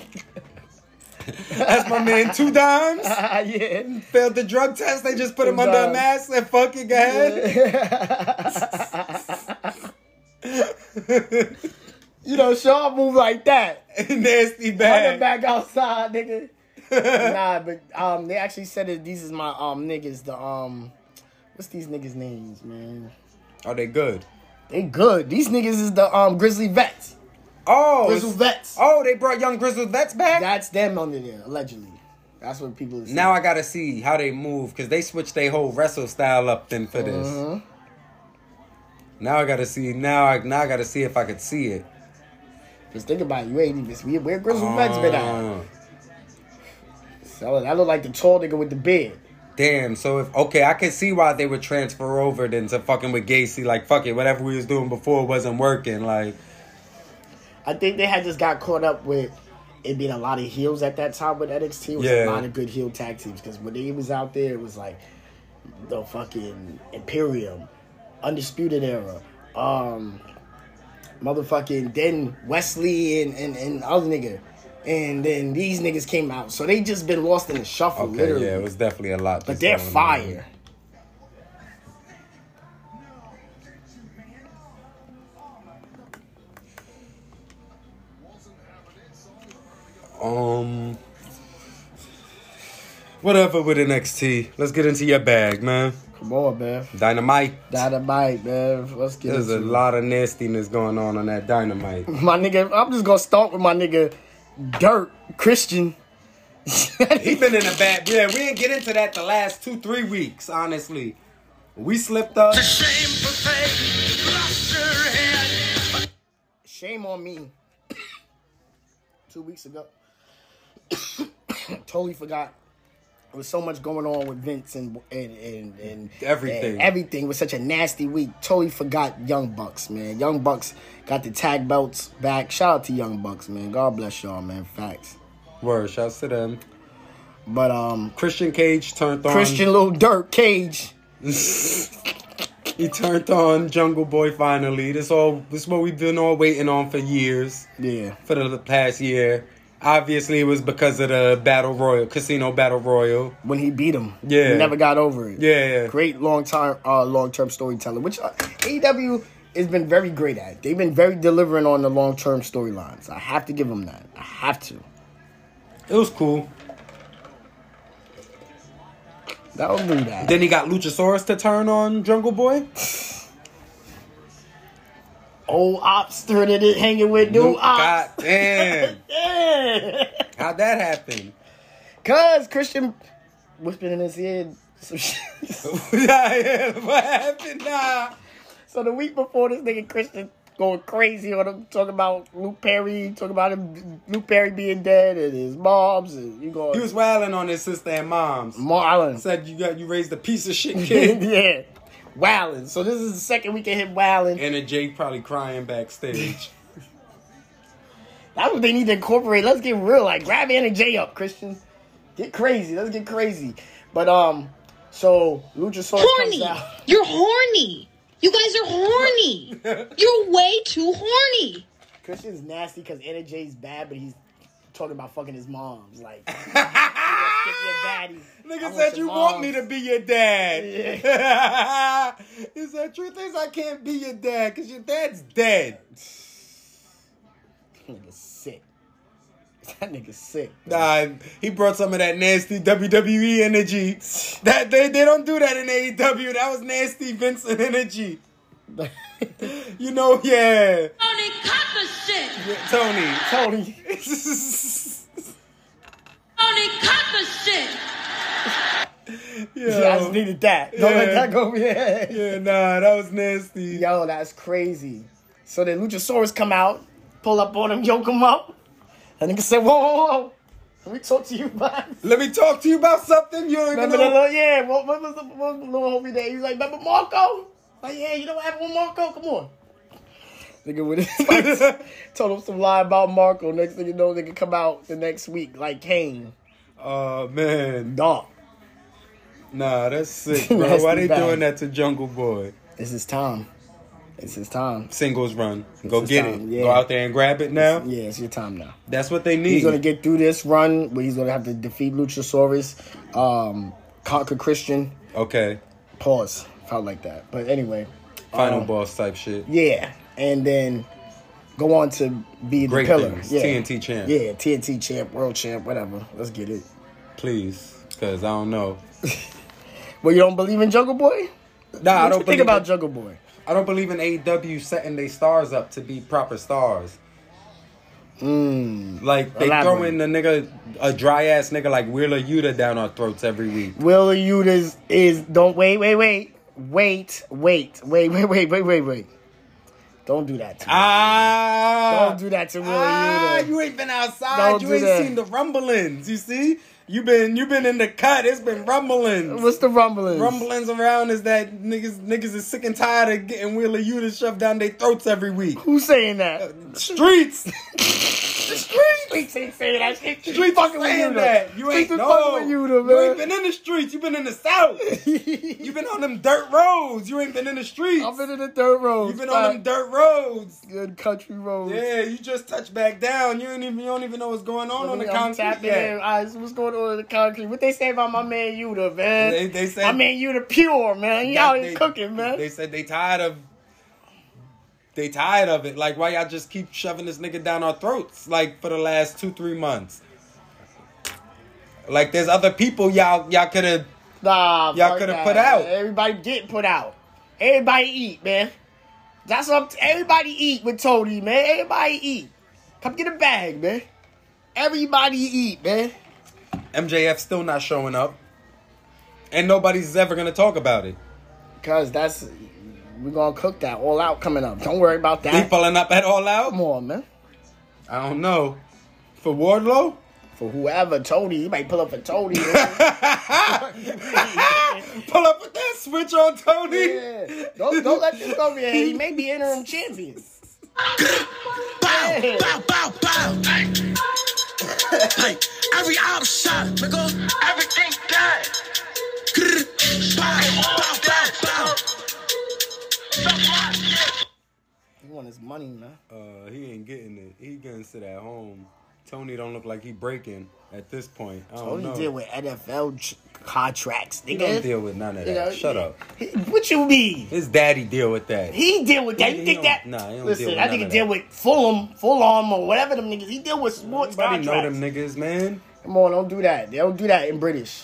that's my man two dimes yeah. failed the drug test. They just put him Two under a Dimes. mask and fucking go ahead. You know, Shaw move like that. Nasty Running bag. back outside, nigga. nah, but um, they actually said that these is my um niggas. The um, what's these niggas' names, man? Are they good? They good. These niggas is the um Grizzly Vets. Oh, Grizzly Vets. oh, they brought young Grizzly Vets back. That's them under there, allegedly. That's what people. Now I gotta see how they move because they switched their whole wrestle style up then for this. Mhm. Now I gotta see. Now I now I gotta see if I could see it. Just think about it. You ain't even see where Grizzle Vets been at. Uh, So that look like the tall nigga with the beard. Damn. So if okay, I can see why they would transfer over then to fucking with Gacy. Like fuck it, whatever we was doing before wasn't working. Like I think they had just got caught up with it being a lot of heels at that time with NXT. It was Yeah. a lot of good heel tag teams because when they was out there, it was like the fucking Imperium, Undisputed Era, um, motherfucking then Wes Lee and and, and other nigga, and then these niggas came out, so they just been lost in the shuffle, okay, literally. yeah, it was definitely a lot. but they're fire. Um. Whatever with NXT. Let's get into your bag, man. Come on, man. Dynamite. Dynamite, man. Let's get There's a into lot of nastiness going on on that dynamite. My nigga, I'm just gonna start with my nigga Dirt Christian. He been in a bad. Yeah, we didn't get into that the last two, three weeks. Honestly, we slipped up. Shame for fate, lost her head. Shame on me. Two weeks ago, totally forgot. There was so much going on with Vince and and and, and Everything. and everything was such a nasty week. Totally forgot Young Bucks, man. Young Bucks got the tag belts back. Shout out to Young Bucks, man. God bless y'all, man. Facts. Word, shouts to them. But um, Christian Cage turned on. Christian Little Dirt Cage. He turned on Jungle Boy finally. This all. This what we've been all waiting on for years. Yeah. For the past year. Obviously, it was because of the battle royal, casino battle royal. when he beat him. Yeah. he never got over it. Yeah. great long time, uh, long term storytelling, which uh, AEW has been very great at. They've been very delivering on the long term storylines. I have to give them that. I have to. It was cool. That'll do that. Then he got Luchasaurus to turn on Jungle Boy. Old ops started it hanging with new God ops. damn. Yeah. How'd that happen? Cause Christian whispering in his head some shit. yeah, yeah, what happened? Nah. So the week before this nigga Christian going crazy on him, talking about Luke Perry, talking about him, Luke Perry being dead and his moms, and you going. He was wailing on his sister and moms. Marlon. Said you got you raised a piece of shit kid. yeah, wilding. So this is the second week of him wilding. and then Jake probably crying backstage. That's what they need to incorporate. Let's get real. Like grab Anna Jay up, Christian. Get crazy. Let's get crazy. But um, so Luchasaurus Horny. comes out. You're horny. You guys are horny. You're way too horny. Christian's nasty because Anna Jay's bad, but he's talking about fucking his moms. Like, skip. I Nigga said your you want me to be your dad. Yeah. he said truth is I can't be your dad because your dad's dead. Nigga sick. That nigga sick. Nah, he brought some of that nasty WWE energy. That they, they don't do that in AEW. That was nasty Vincent energy. You know, yeah. Tony, cut the shit. Tony. Tony. Tony, cut the shit. Yeah, I just needed that. Don't let that go over your head. Yeah, nah, that was nasty. Yo, that's crazy. So then Luchasaurus come out, pull up on him, yoke him up. And nigga said, whoa, whoa, whoa. Let me talk to you about Let me talk to you about something you don't even Remember the know. little, yeah, what, what was the what was the little homie there? He was like, remember Marko? Like, yeah, you know what happened with Marko? Come on. Nigga like, told him some lie about Marko. Next thing you know, they could come out the next week like Kane. Oh man, dog. Nah, that's sick, bro. Nasty Why they bad. doing that to Jungle Boy? It's his time. It's his time. Singles run. Go get time, it. yeah. Go out there and grab it now. Yeah, it's your time now. That's what they need. He's gonna get through this run where he's gonna have to defeat Luchasaurus, um, conquer Christian. Okay. Pause. Felt like that, but anyway. Final um, boss type shit. Yeah, and then go on to be the pillar. things. Yeah. TNT champ. Yeah, TNT champ, world champ, whatever. Let's get it. Please, because I don't know. Well, you don't believe in Jungle Boy? Nah, What I don't think believe about in- Jungle Boy. I don't believe in AEW setting their stars up to be proper stars. Mm. Like they Elaborate. throwing the nigga a dry ass nigga like Wheeler Yuta down our throats every week. Will Yutas is don't wait, wait, wait, wait, wait, wait, wait, wait, wait, wait, wait. Don't do that to me. Ah, Don't do that to Will ah, you ain't been outside. Don't you ain't that. seen the rumblings. You see, you been you been in the cut. It's been rumblings. What's the rumblings? Rumblings around is that niggas niggas is sick and tired of getting Wheeler Yuta shoved down their throats every week. Who's saying that? Streets. the streets. Ain't saying that shit. Streets fucking with Yuta. that. You ain't is no. fucking with Yuta, You man. ain't been in the streets. You been in the south. you been on them dirt roads. You ain't been in the streets. I've been in the dirt roads. You been on them dirt roads. Good country roads. Yeah, you just touched back down. You ain't even you don't even know what's going on on the I'm concrete tapping yet. in. All right, so what's going on in the concrete? What they say about my man Yuta, man? They- they say- my man Yuta pure, man. Y'all they- cooking, man. They said they tired of they tired of it. Like why y'all just keep shoving this nigga down our throats like for the last two, three months. Like there's other people y'all y'all could have Nah, Y'all coulda put out. Everybody get put out. Everybody eat, man. That's what I'm everybody eat with Tony, man. Everybody eat. Come get a bag, man. Everybody eat, man. MJF still not showing up. And nobody's ever gonna talk about it. Cause that's we're gonna cook that all out coming up. Don't worry about that. He that. pulling up at all out? Come on, man. I don't know. For Wardlow? For whoever, Tony, he might pull up for Tony. Pull up with that switch on Tony. Yeah. Don't don't let this go over your head. He may be interim champion. Bow, bow, bow, bow. Hey, every option, nigga, everything done. Bow, bow, bow, bow. He want his money, man. Uh, he ain't getting it. He gonna sit at home. Tony don't look like he breaking at this point. I Tony know. deal with NFL ch- contracts, he nigga. don't deal with none of You that. know, Shut he- up. he- what you mean? His daddy deal with that. He deal with that. He- You he think that? nah, he don't Listen, deal with think he deal that. with Fulham, Fulham, or whatever them niggas. He deal with sports Everybody know them niggas, man. Come on, don't do that. They don't do that in British.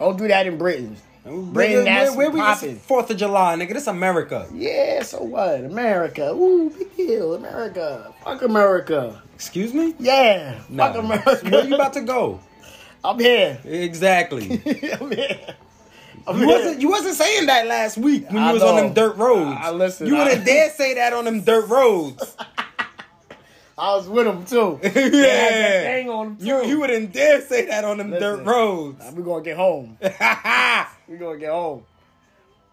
Don't do that in Britain. Where, Britain, that's where, where we popping. Fourth of July, nigga. This America. Yeah, so what? America. Ooh, big deal. America. Fuck America. Excuse me? Yeah. Nah. Fuck America. Where you about to go? I'm here. Exactly. I'm here. You wasn't you wasn't saying that last week when I you was on them dirt roads. I- I listen, You wouldn't dare say that on them dirt roads. I was with him too. yeah. They had that thing on him too. You you wouldn't dare say that on them Listen. dirt roads. we gonna get home. we gonna get home.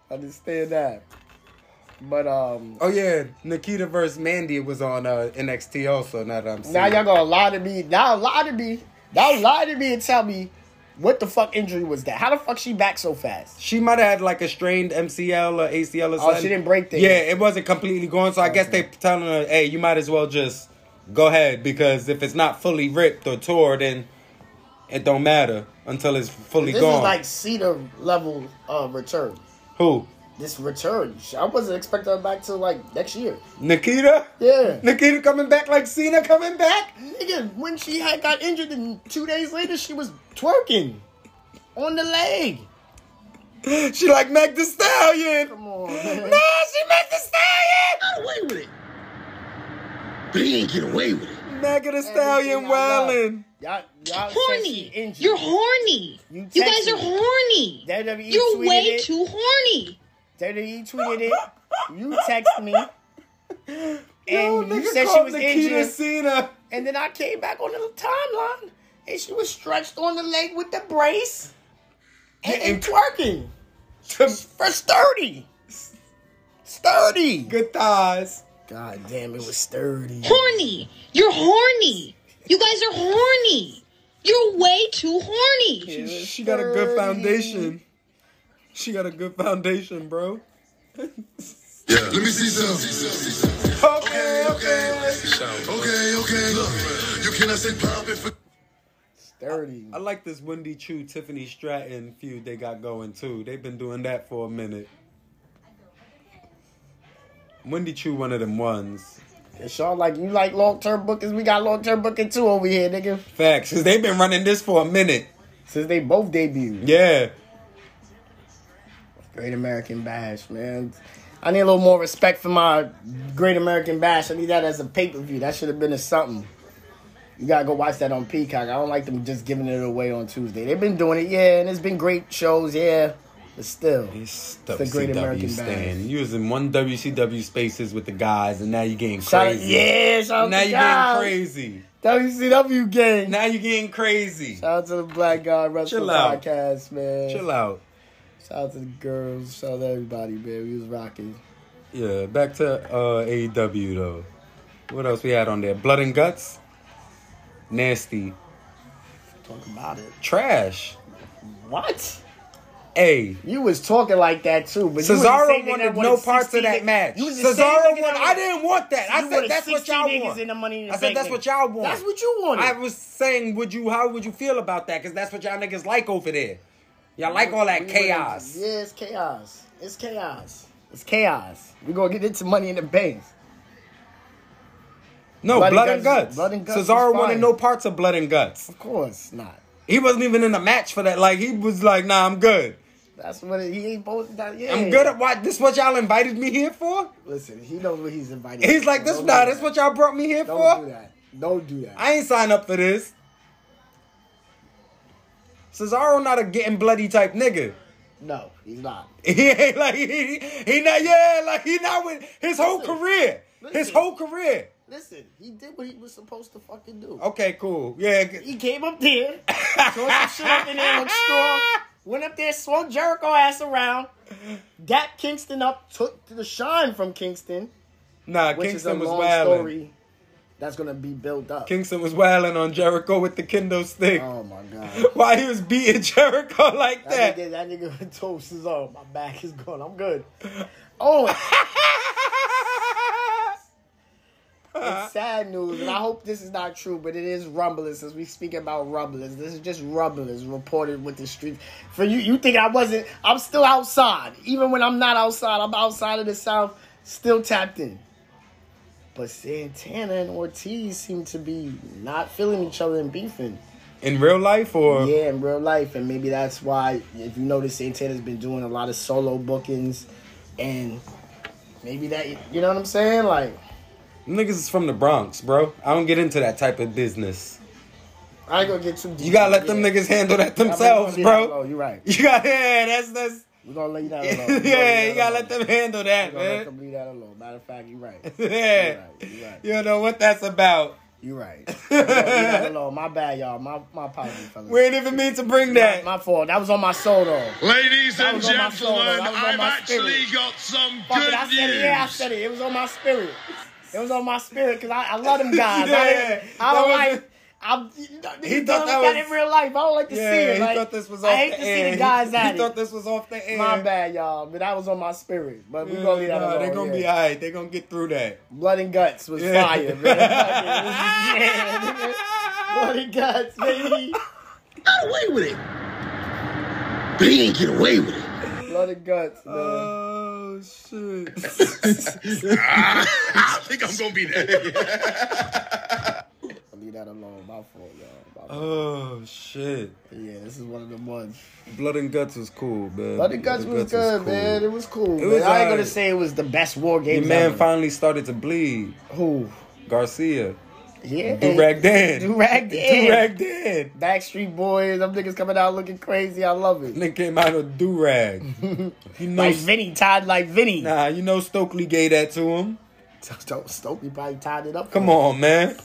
Understand that. But um, oh yeah, Nikita versus Mandy was on uh, NXT also. Now that I'm seeing. now y'all gonna lie to me. Now lie to me. Now lie to me and tell me what the fuck injury was that? How the fuck she back so fast? She might have had like a strained MCL or ACL or something. Oh, she didn't break things. Yeah, it wasn't completely gone. So I guess they telling her, hey, you might as well just go ahead because if it's not fully ripped or tore, then it don't matter until it's fully This gone. is like Cena level uh, return. Who? This return, I wasn't expecting her back till like next year. Nikita? Yeah. Nikita coming back like Cena coming back? Nigga, when she had got injured and two days later she was twerking on the leg. She like Meg the Stallion. Come on, No, man. she Meg the Stallion. Got away with it. But he ain't get away with it. Meg the Stallion Everything wildin'. Y'all, y'all horny. You're horny. You You guys are horny. WWE You're way it. too horny. WWE tweeted it. You text me. And Yo, you nigga said she called was Nikita injured. Cena. And then I came back on the timeline and she was stretched on the leg with the brace and, and twerking for sturdy. Sturdy. Good thighs. God damn, it was sturdy. Horny. You're horny. You guys are horny. You're way too horny. She, she got a good foundation. She got a good foundation, bro. Yeah, let me see some. Okay, okay. Okay, okay, look. You cannot say pop it for. Sturdy. I like this Wendy Choo Tiffany Stratton feud they got going too. They've been doing that for a minute. Wendy Choo one of them ones. And Sean, like, you like long term bookings? We got long term booking too over here, nigga. Facts, because they've been running this for a minute. Since they both debuted. Yeah. Great American Bash, man. I need a little more respect for my Great American Bash. I need that as a pay per view. That should have been a something. You gotta go watch that on Peacock. I don't like them just giving it away on Tuesday. They've been doing it, yeah, and it's been great shows, yeah. But still, It's the Great American stand. You was in one WCW spaces with the guys, and now you're getting Shout out- crazy. yeah, shout out now you're guys. getting crazy. WCW gang. Now you're getting crazy. Shout out to the Black Guy Wrestling out. Podcast, man. Chill out. Shout out to the girls. Shout out to everybody, man. We was rocking. Yeah, back to uh, AEW though. What else we had on there? Blood and guts. Nasty. Talk about it. Trash. What? Hey. You was talking like that too, but you Cesaro wanted no parts of 16 that match. You was the Cesaro wanted. I didn't want that. I said that's what y'all want. in the Money in the I said that's what y'all want. That's what you wanted. I was saying, would you? How would you feel about that? Because that's what y'all niggas like over there. Y'all like all that chaos. Yeah, it's chaos. It's chaos. It's chaos. We're gonna get into Money in the Bank. No, Blood blood, and and Guts- guts. Blood and Guts Cesaro wanted no parts of blood and guts. Of course not. He wasn't even in the match for that. Like he was like, nah, I'm good. That's what it, he ain't both. That, yeah. I'm good at what this what y'all invited me here for? Listen, he knows what he's invited. He's like, this Don't nah, this what y'all brought me here for? Don't for? do that. Don't do that. I ain't signed up for this. Cesaro not a getting bloody type nigga. No, he's not. He ain't like he, he not yeah, like he not with his whole Listen, career. His whole career. Listen, he did what he was supposed to fucking do. Okay, cool. Yeah. He came up there, tore some shit up in there, looked strong. Went up there, swung Jericho ass around, got Kingston up, took the shine from Kingston, Nah, which Kingston is a was long wilding. story that's gonna be built up. Kingston was wailing on Jericho with the kendo stick. Oh my god. While he was beating Jericho like That that. nigga, that nigga told Cesaro, my back is gone. I'm good. Oh, it's sad news, and I hope this is not true, but it is rumblings. Since we speak about rumblings, this is just rumblings reported with the street. For you, you think I wasn't? I'm still outside, even when I'm not outside. I'm outside of the South, still tapped in. But Santana and Ortiz seem to be not feeling each other and beefing. In real life or Yeah, in real life, and maybe that's why if you notice Santana's been doing a lot of solo bookings, and maybe that you know what I'm saying, like niggas is from the Bronx, bro. I don't get into that type of business. I ain't gonna get too deep. You gotta let them niggas handle that themselves, bro. Oh, you're right. You got yeah, that's that's We're gonna leave that yeah, alone. We gonna leave that you gotta alone. let them handle that, We're gonna let them leave that alone. Matter of fact, you're right. Yeah. You right. You right. You don't know what that's about. You right. We're gonna leave alone. My bad, y'all. My my apologies, fellas. We ain't even mean to bring that. My fault. That was on my soul, though. Ladies That and was soul, gentlemen, That was on I've actually spirit. got some Fuck good it, I said news. it. Yeah, I said it. It was on my spirit. It was on my spirit because I, I love them guys. Yeah, I, I don't like. it. I'm, He he thought thought that that, was- in real life. I don't like to see Yeah, it. he thought this was off I hate the to air. see the He- guys he, at thought this was off the air. My bad, y'all. But that was on my spirit. But we Yeah, gonna leave that alone. They gonna be alright. They're gonna get through that. Blood and guts was Yeah. fire, man. yeah, Blood and guts, baby. Got away with it. But he didn't get away with it. Blood and guts, man. Uh, Oh shit. Ah, I think I'm gonna be there. I'll leave that alone. My fault, y'all. My fault. oh shit. Yeah, this is one of the ones. Blood and guts was cool, man. Blood and guts was good, man. It was cool. It man. was I ain't gonna say it was the best war game. The man ever. finally started to bleed. Who? Garcia. Yeah. Do rag Dan. Do rag Dan. Do rag Dan. Backstreet Boys. Them niggas coming out looking crazy. I love it. Nigga came out with do rag. You know, Like Vinny, tied like Vinny. nah, you know Stokely gave that to him. Stokely probably tied it up. Come on, man.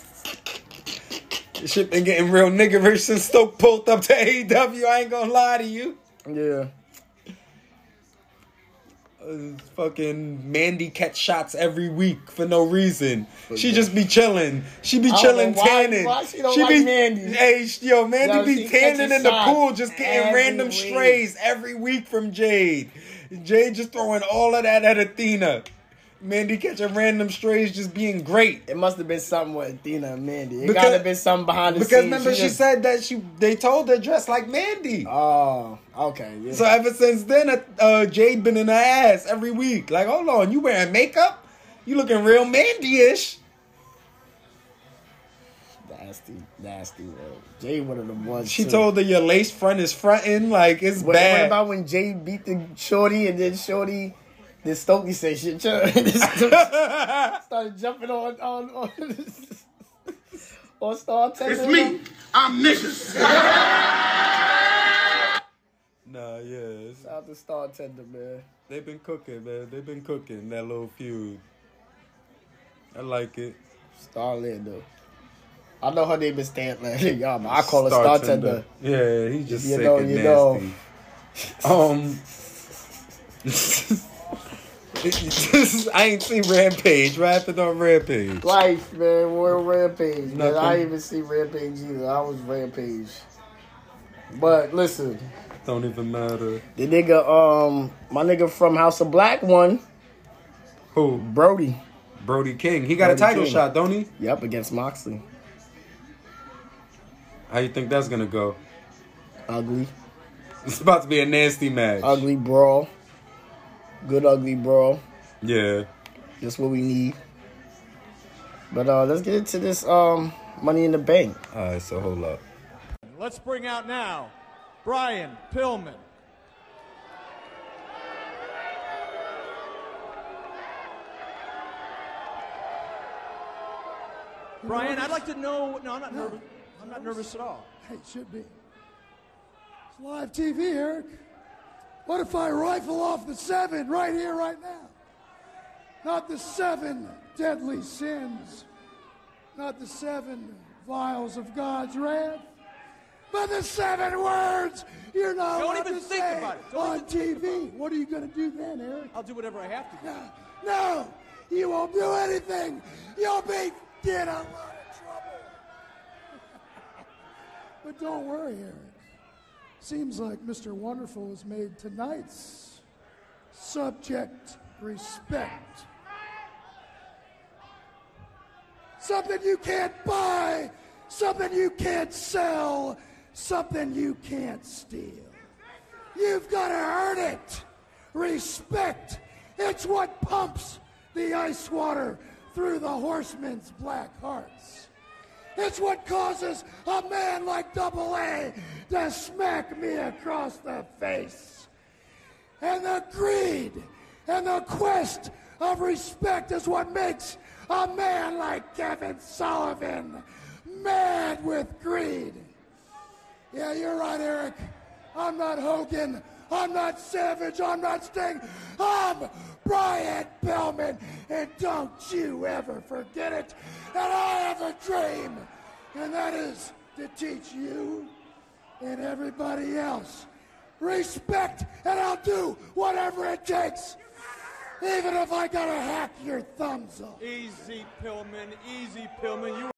This shit been getting real niggerish since Stoke pulled up to AEW. I ain't gonna lie to you. Yeah. Uh, fucking Mandy catch shots every week for no reason. She just be chilling. She be chilling why- tanning. why she don't be like Mandy? Hey, sh- yo, Mandy Yo, be tanning in the pool, just getting random week. strays every week from Jade. Jade just throwing all of that at Athena. Mandy catching random strays, just being great. It must have been something with Athena and Mandy. It Because- gotta have been something behind the Because scenes. Because remember, she just- said that she they told her dress like Mandy. Oh, okay. Yeah. So ever since then, uh, uh, Jade been in her ass every week. Like, hold on, you wearing makeup? You looking real Mandy-ish. nasty, nasty. Bro. Jade one of them ones. She too. told her your lace front is fronting. Like it's What, what about when Jade beat the shorty and then shorty, then Stokely said shit. started jumping on on on, on Star Tender. It's me. I'm niggas. nah, yeah, Shout out to Star Tender, man. they've been cooking, man. They've been cooking that little feud. I like it. Starlander. I know her name is Statlander, y'all, but I call her Star, Tender. Yeah, he's just You sick know, and you know. nasty. Um, I ain't seen Rampage. Happened on Rampage? Life, man. We're Rampage, man. Nothing. I ain't even see Rampage either. I was Rampage. But listen, Don't even matter. the nigga, um, my nigga from House of Black won. Who? Brody. Brody King. He got Brody a title King. shot, don't he? Yep, against Moxley. How you think that's gonna go? Ugly. It's about to be a nasty match. Ugly brawl. Good ugly brawl. Yeah. That's what we need. But uh let's get into this um money in the bank. All right, so hold up. Let's bring out now Brian Pillman. Brian, I'd like to know. No, I'm not nervous. I'm not nervous at all. It should be. It's live TV, Eric. What if I rifle off the seven right here, right now? Not the seven deadly sins, not the seven vials of God's wrath, but the seven words you're not Don't allowed even to think say about it. Don't on TV. What are you going to do then, Eric? I'll do whatever I have to do. No, you won't do anything. You'll be in a lot of trouble. but don't worry, Eric. Seems like Mr. Wonderful has made tonight's subject respect. Something you can't buy, something you can't sell, something you can't steal. You've got to earn it. Respect. It's what pumps the ice water through the horsemen's black hearts. It's what causes a man like Double A to smack me across the face. And the greed and the quest of respect is what makes a man like Kevin Sullivan mad with greed. Yeah, you're right, Eric. I'm not Hogan. I'm not Savage. I'm not Sting. I'm Brian Pillman. And don't you ever forget it. And I have a dream. And that is to teach you and everybody else respect. And I'll do whatever it takes. Even if I gotta hack your thumbs off. Easy, Pillman. Easy, Pillman. You.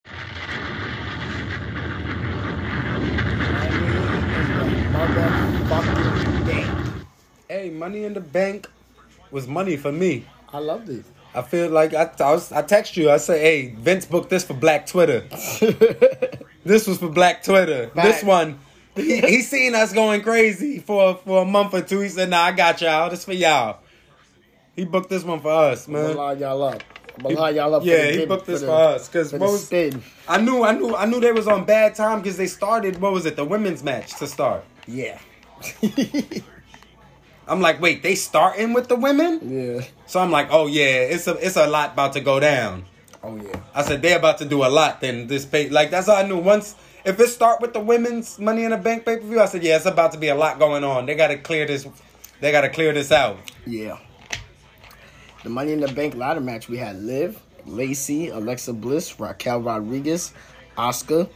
Motherfucking bank. Hey, Money in the Bank was money for me. I loved it. I feel like I, I was I text you. I say, hey, Vince booked this for Black Twitter. this was for Black Twitter. This one, he, he seen us going crazy for for a month or two. He said, nah, I got y'all. This for y'all. He booked this one for us, man. I'm gonna line y'all up. I'm gonna line y'all up. Yeah, he booked this the- for us because for spin. I knew, I knew, I knew they was on bad time because they started. What was it? The women's match to start. Yeah. I'm like, wait, they starting with the women? Yeah. So I'm like, oh yeah, it's a it's a lot about to go down. Oh yeah. I said they're about to do a lot. Then this pay like that's how I knew. Once if it start with the women's Money in the Bank pay per view, I said yeah, it's about to be a lot going on. They got to clear this. They got to clear this out. Yeah. The Money in the Bank ladder match, we had Liv, Lacey, Alexa Bliss, Raquel Rodriguez, Asuka,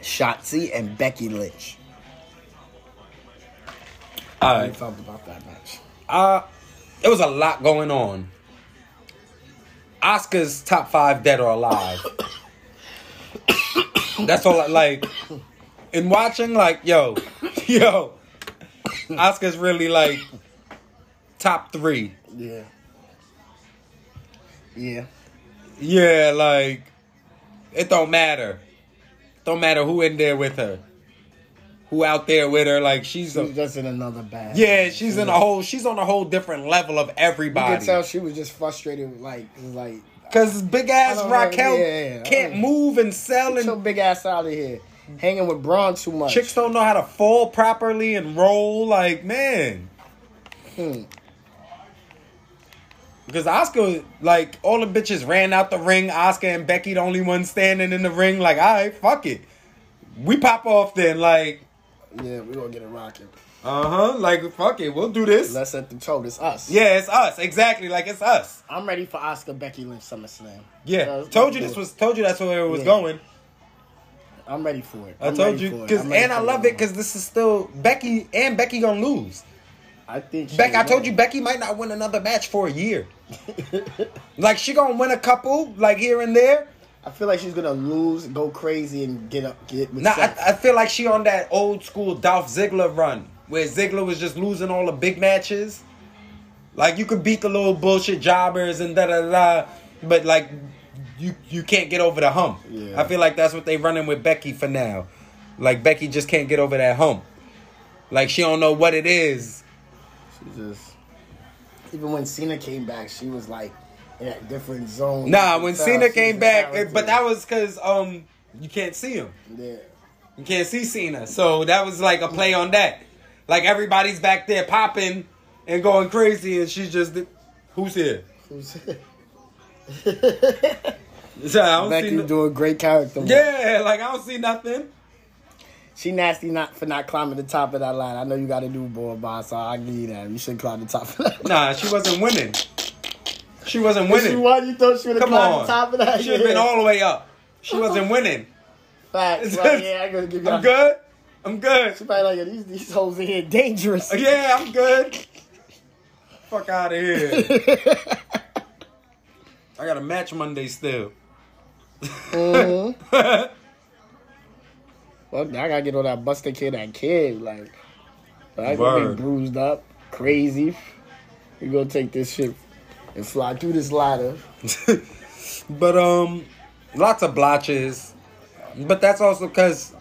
Shotzi, and Becky Lynch. All right. felt about that match? Uh, it was a lot going on. Asuka's top five dead or alive. That's all. I, like in watching, like yo, yo, Asuka's really like top three. Yeah. Yeah. Yeah, like it don't matter. Don't matter who in there with her, who out there with her. Like she's a just in another bag. yeah, she's in a whole. She's on a whole different level of You everybody. could tell she was just frustrated, like, like, Cause big ass Raquel yeah, I can't move and sell, get your and big ass out of here. Hanging with Braun too much. chicks don't know how to fall properly and roll. Like man, Hmm. because Asuka, like all the bitches ran out the ring. Asuka and Becky, the only ones standing in the ring. Like, all right, fuck it, we pop off then. Like, Yeah, we're gonna get it rocking. uh huh, like fuck it, we'll do this. Let's set the tone. It's us. Yeah, it's us exactly. Like it's us. I'm ready for Asuka Becky Lynch SummerSlam. Yeah, told you this it. was. Told you that's where it was Yeah. going. I'm ready for it. I I'm told you because and I love it because this is still Becky and Becky gonna lose. I think she Becky, I told you Becky might not win another match for a year. like she gonna win a couple, like here and there. I feel like she's gonna lose, go crazy, and get up, get Nah, I, I feel like she on that old school Dolph Ziggler run where Ziggler was just losing all the big matches. Like you could beat the little bullshit jobbers and da da da, but like you you can't get over the hump. Yeah. I feel like that's what they running with Becky for now. Like Becky just can't get over that hump. Like she don't know what it is. She just even when Cena came back, she was like in a different zone. Nah, when Cena came back, character. but that was because um you can't see him. yeah. You can't see Cena, so that was like a play on that. Like everybody's back there popping and going crazy, and she's just who's here? Who's- So I don't see Becky no- doing great character. work. yeah, like I don't see nothing. She nasty not for not climbing the top of that line. I know you got a do boy boss, so I give you that. You should climb the top of that. Nah, she wasn't winning. She wasn't If She winning. won. You thought she would have climbed on, the top of that? she have been all the way up. She wasn't winning. Facts. Like, yeah, I gotta give you. I'm good. I'm good. She probably like these these hoes in here dangerous. Yeah, I'm good. Fuck out of here. I got a match Monday still. Mm-hmm. Well, I gotta get on that Buster Kid, that kid. Like, I gonna be bruised up, crazy. We gonna take this shit and fly through this ladder. But um, lots of blotches. But that's also because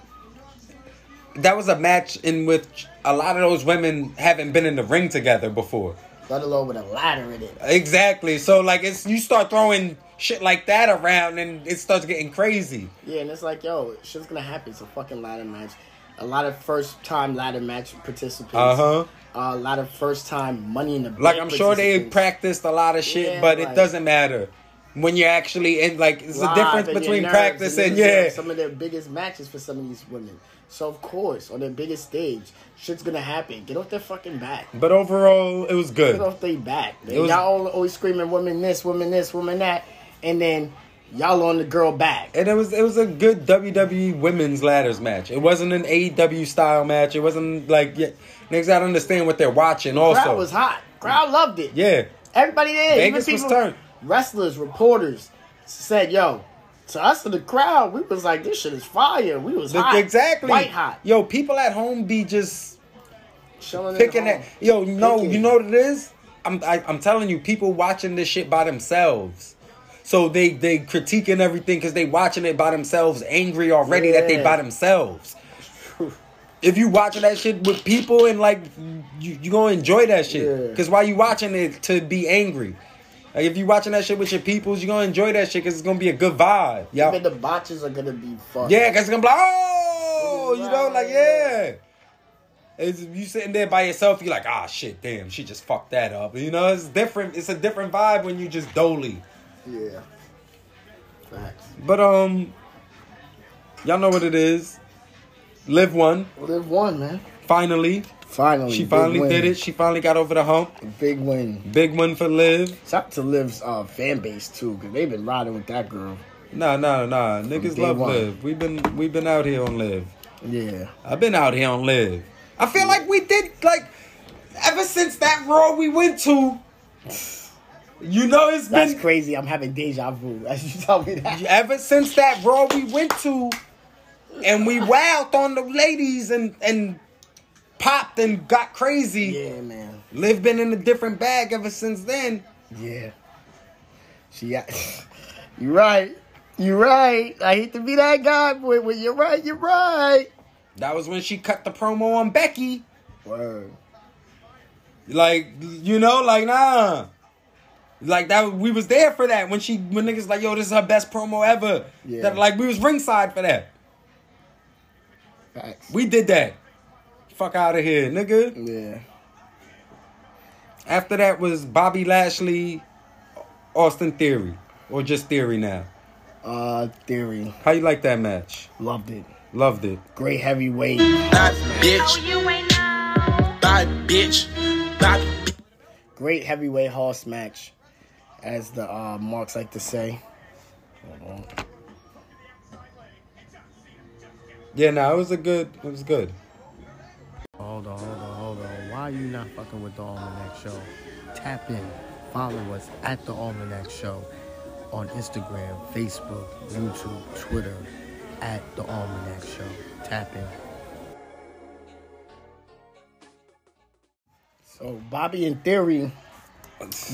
that was a match in which a lot of those women haven't been in the ring together before. Let alone with a ladder in it. Exactly. So like, it's you start throwing shit like that around, and it starts getting crazy. Yeah, and it's like, yo, shit's gonna happen. It's a fucking ladder match. A lot of first time ladder match participants. Uh-huh. A lot of first time money in the Like I'm sure they practiced a lot of shit, Yeah, but it doesn't matter. when you're actually in like it's a difference between practice and and yeah. some of their biggest matches for some of these women. So of course, on their biggest stage, shit's gonna happen. Get off their fucking back. But overall, it was good. Get off their back. It was- y'all all always screaming women this, women this, women that, and then y'all on the girl back. And it was it was a good WWE women's ladders match. It wasn't an AEW style match. It wasn't like yeah, niggas gotta understand what they're watching. Also, Crowd was hot. Crowd loved it. yeah. Everybody there, Vegas even was people, turned. wrestlers, reporters said, "Yo." To us in the crowd, we was like, "This shit is fire." We was hot, Exactly. white hot, Yo, people at home be just chilling. picking at at. Yo, no, Picking. you know what it is? I'm I, I'm telling you, people watching this shit by themselves. So they they critiquing everything because they watching it by themselves, angry already that they by themselves. If you watching that shit with people and like you you gonna enjoy that shit Yeah. because why you watching it to be angry? Like if you watching that shit with your peoples, you gonna enjoy that shit because it's gonna be a good vibe. Yeah, Even the botches are gonna be fun. yeah, because it's gonna be like, oh, you know, like yeah. It's, you sitting there by yourself, you're like, ah, shit, damn, she just fucked that up. You know, it's different. It's a different vibe when you just dolly. yeah. Facts. But um, y'all know what it is. Liv won. Liv won, man. Finally, Finally, she finally did it. She finally got over the hump. Big win. Big win for Liv. Shout out to Liv's uh, fan base too, because they've been riding with that girl. Nah, nah, nah. Niggas love one. Liv. We've been we've been out here on Liv. Yeah. I've been out here on Liv. I feel like we did like ever since that Raw we went to. You know, it's That's been crazy. I'm having deja vu as you tell me that. ever since that Raw we went to, and we wowed on the ladies and and popped and got crazy. Yeah, man. Liv been in a different bag ever since then. Yeah. She. You're right. You're right. I hate to be that guy, boy. But you're right. You're right. That was when she cut the promo on Becky. Word. Like you know, like nah. Like that, we was there for that when she when niggas like, yo, this is her best promo ever. Yeah. That like we was ringside for that. Facts. We did that. Fuck out of here, nigga. Yeah. After that was Bobby Lashley, Austin Theory, or just Theory now. Uh, theory. How you like that match? Loved it. Loved it. Great heavyweight. Bad bitch. Bad bitch. Bad Great heavyweight horse match, as the uh, marks like to say. Yeah, no, it was a good. It was good. Hold on, hold on, hold on. Why are you not fucking with the Almanac Show? Tap in. Follow us at the Almanac Show on Instagram, Facebook, YouTube, Twitter, at the Almanac Show. Tap in. So Bobby in Theory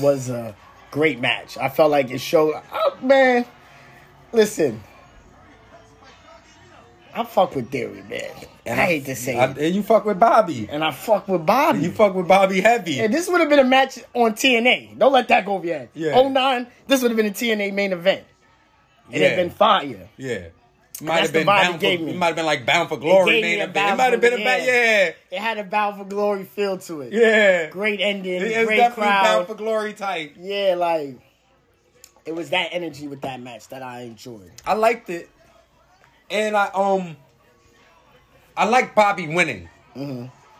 was a great match. I felt like it showed. Oh, man, listen. I fuck with Theory, man. And I, hate to say I- it. and you fuck with Bobby. And I fuck with Bobby. You fuck with Bobby heavy. Yeah, this would have been a match on TNA. Don't let that go over your head. Yeah. 09, this would have been a TNA main event. It Yeah. had been fire. Yeah. Might have been bound for, me. It might have been like bound for It glory, man. a It might have been a bad, yeah. It had a bound for glory feel to it. Yeah. Great ending, It was great definitely crowd. bound for glory type. Yeah, like it was that energy with that match that I enjoyed. I liked it, and I um, I like Bobby winning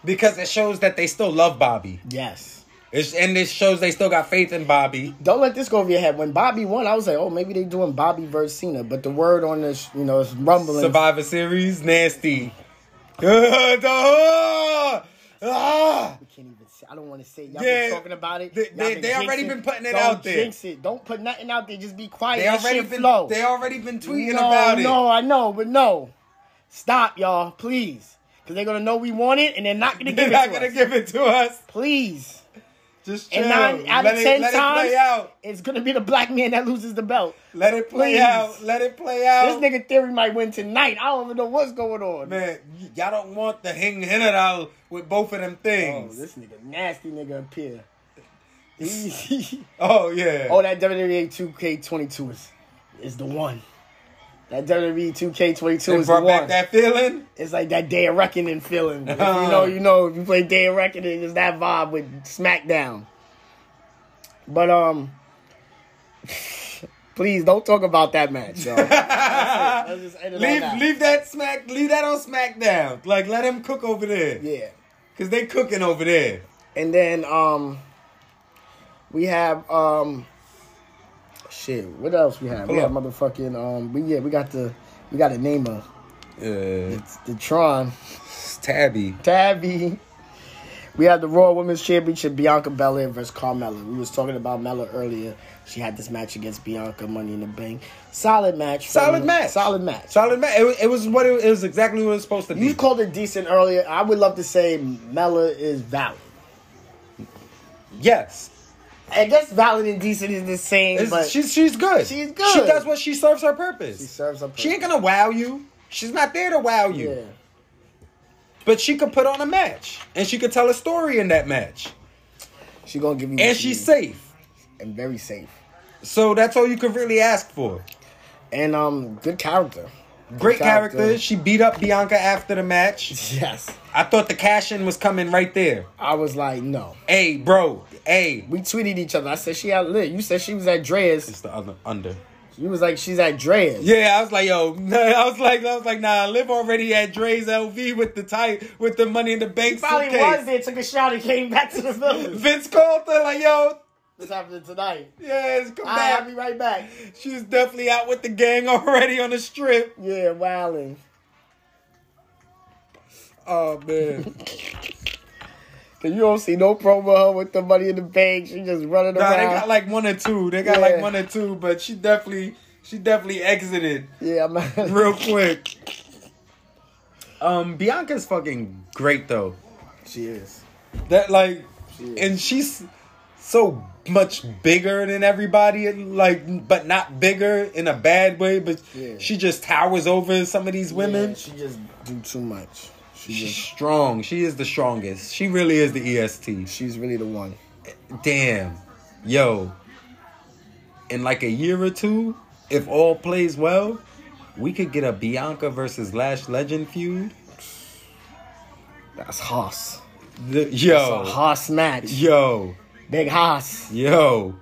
because it shows that they still love Bobby. Yes. It's, and it shows they still got faith in Bobby. Don't let this go over your head. When Bobby won, I was like, oh, maybe they doing Bobby versus Cena. But the word on this, you know, is rumbling. Survivor Series, nasty. Ah! Even say. I don't want to say. Y'all Yeah. been talking about it. They- they- they already been putting it Don't out there. Jinx it. Don't put nothing out there. Just be quiet. They already been flow. they already been tweeting no, about it. No, I know, but no. Stop, y'all, please, because they're gonna know we want it, and they're not gonna They're give it They're not to gonna us. give it to us. Please. Just And nine out let of it, ten times, it it's gonna be the black man that loses the belt. Let it play Please. out. Let it play out. This nigga theory might win tonight. I don't even know what's going on. Man, y'all don't want the hang general with both of them things. Oh, this nigga nasty nigga up here. Oh, yeah. Oh, that WWE 2K22 is is the one. That WWE 2K22 It is the brought back one. that feeling. It's like that Day of Reckoning feeling. You know, you know. If you play Day of Reckoning, it's that vibe with SmackDown. But um, Please don't talk about that match. yo. That's it. Let's just end it leave that. leave that smack leave that on SmackDown. Like let him cook over there. Yeah. Cause they cooking over there. And then um we have um shit, what else we have? We Hold have motherfucking um we yeah, we got the we got a name of Uh, it's the Tron. Tabby. Tabby. We have the Raw Women's Championship, Bianca Belair versus Carmella. We was talking about Mella earlier. She had this match against Bianca, Money in the Bank. Solid match. Solid match. Solid match. Solid match. It, was- it was what it, it was exactly what it was supposed to be. You called it decent earlier. I would love to say Mella is valid. Yes. I guess valid and decent is the same, It's- but she's she's good. She's good. She does what she serves her purpose. She serves her purpose. She ain't gonna wow you. She's not there to wow you. Yeah. But she could put on a match, and she could tell a story in that match, She gonna give you. what and she she's needs. safe. and very safe. So that's all you could really ask for. And um, good character. Great Good character. She beat up Bianca after the match. Yes. I thought the cash in was coming right there. I was like, no. Hey, bro. Hey. We tweeted each other. I said she had lit. You said she was at Drai's. It's the other under. You was like, she's at Drai's. Yeah, I was like, yo, I was like, I was like, nah, Liv already at Dre's LV with the tight with the money in the bank Probably suitcase. was there, took a shot, and came back to the village. Vince called her like, yo, What's happening tonight? yes, come All right, back. I'll be right back. She's definitely out with the gang already on the strip. Yeah, wilding. Oh man. Cause you don't see no promo of her with the money in the bank. She just running around. Nah, they got like one or two. They got like one or two, but she definitely she definitely exited yeah, man. real quick. Um, Bianca's fucking great though. She is. That like, She is. and she's so much bigger than everybody. Like, but not bigger in a bad way. But Yeah. she just towers over some of these women. Yeah, she just do too much. She She's just, strong. She is the strongest. She really is the EST. she's really the one. Damn, yo. In like a year or two, if all plays well, we could get a Bianca versus Lash Legend feud. That's Haas. The- a yo, Haas match. yo, Big Haas. yo.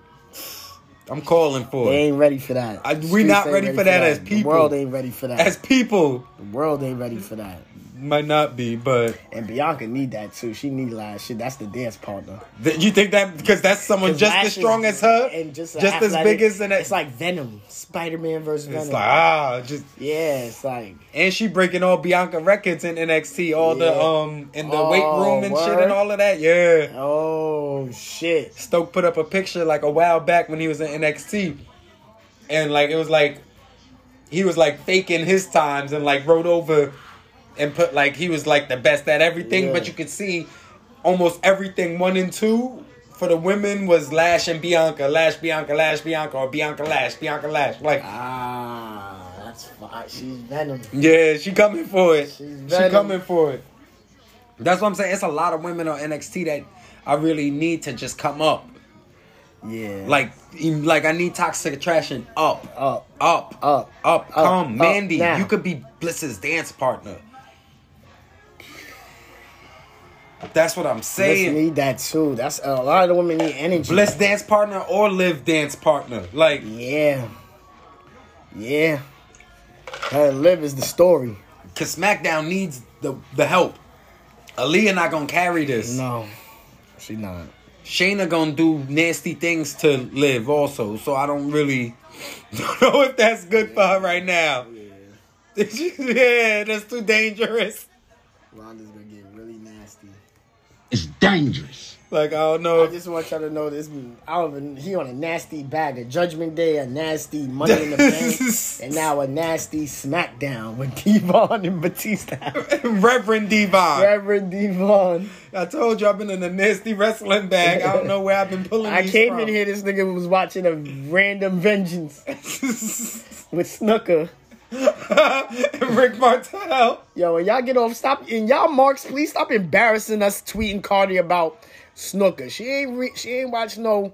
I'm calling for They it. ain't ready for that. I- we Streets not ain't ready for that as The people. world ain't ready for that. As people, the world ain't ready for that. Might not be, but And Bianca need that too. She need Lash. Shit, that's the dance partner. th- you think that because that's someone just as strong as her, and just, just as big as an. It's like Venom, Spider Man versus Venom. It's like ah, just yeah, it's like And she breaking all Bianca records in NXT, all the um in the weight Oh, room and shit and all of that. Yeah. oh shit. Stoke put up a picture like a while back when he was in NXT. And like it was like he was like faking his times and like wrote over and put like he was like the best at everything, Yeah. but you could see almost everything one and two for the women was Lash and Bianca, Lash Bianca, Lash Bianca, or Bianca Lash, Bianca Lash. Like Ah, that's fine. She's Venom. Yeah, she coming for it. She's venom. she coming for it. That's what I'm saying. It's a lot of women on NXT that I really need to just come up. Yeah. Like, like I need toxic attraction up, up, up, up, up. Come, up, Mandy, now. you could be Bliss's dance partner. That's what I'm saying. need that too. That's a lot of the women need energy. Bliss dance partner or Liv dance partner. Like, Yeah. Yeah. Her live is the story. cause SmackDown needs the the help. Aaliyah not gonna carry this. No. She not. Shayna gonna do nasty things to Liv also, so I don't really don't know if that's good for her right now. Yeah, that's too dangerous. Ronda's gonna get really nasty. It's dangerous. Like I don't know. I just want y'all to know this. I don't even. He on a nasty bag. A Judgment Day, a nasty Money in the Bank, and now a nasty SmackDown with D-Von and Batista. Reverend D-Von. Reverend D-Von. I told you I've been in a nasty wrestling bag. I don't know where I've been pulling. I these came from. in here. This nigga was watching a random Vengeance with Snuka. Rick Martel. Yo, and y'all get off. Stop and y'all marks. Please stop embarrassing us. Tweeting Cardi about Snuka. She ain't. Re, she ain't watch no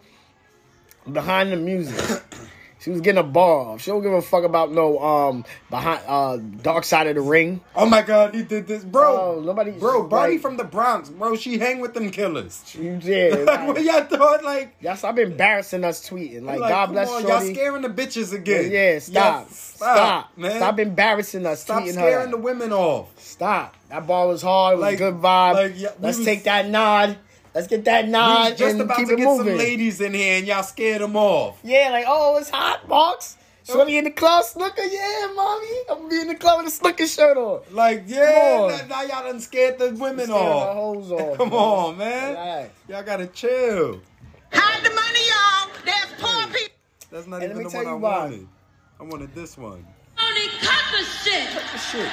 behind the music. She was getting a bar off. She don't give a fuck about no um behind uh dark side of the ring. Oh my god, he did this, bro. Oh, nobody, Bro, Barney like- from the Bronx, bro. She hang with them killers. You did. Like, what y'all thought? Like, Y'all stop embarrassing us tweeting. Like, like, God bless on, Shorty. y'all scaring the bitches again. Yeah, stop. Y'all- stop. man. Stop embarrassing us. Stop scaring her. the women off. Stop. That ball was hard. It was Like- a good vibe. like, yeah, Let's was- take that nod. Let's get that We nod was just and about keep to it get moving. some ladies in here, and y'all scared them off. Yeah, like, oh, it's hot, Box. Shorty in the club, Snuka. Yeah, mommy. I'm gonna be in the club with a Snuka shirt on. Like, yeah, now, now y'all done scared the women Scared the off. hoes off. Come man. on, man. Relax. Y'all gotta chill. Hide the money, y'all. There's poor people. That's not And let even me the tell one I you why. wanted. I wanted this one. Only cut the shit. Cut the shit.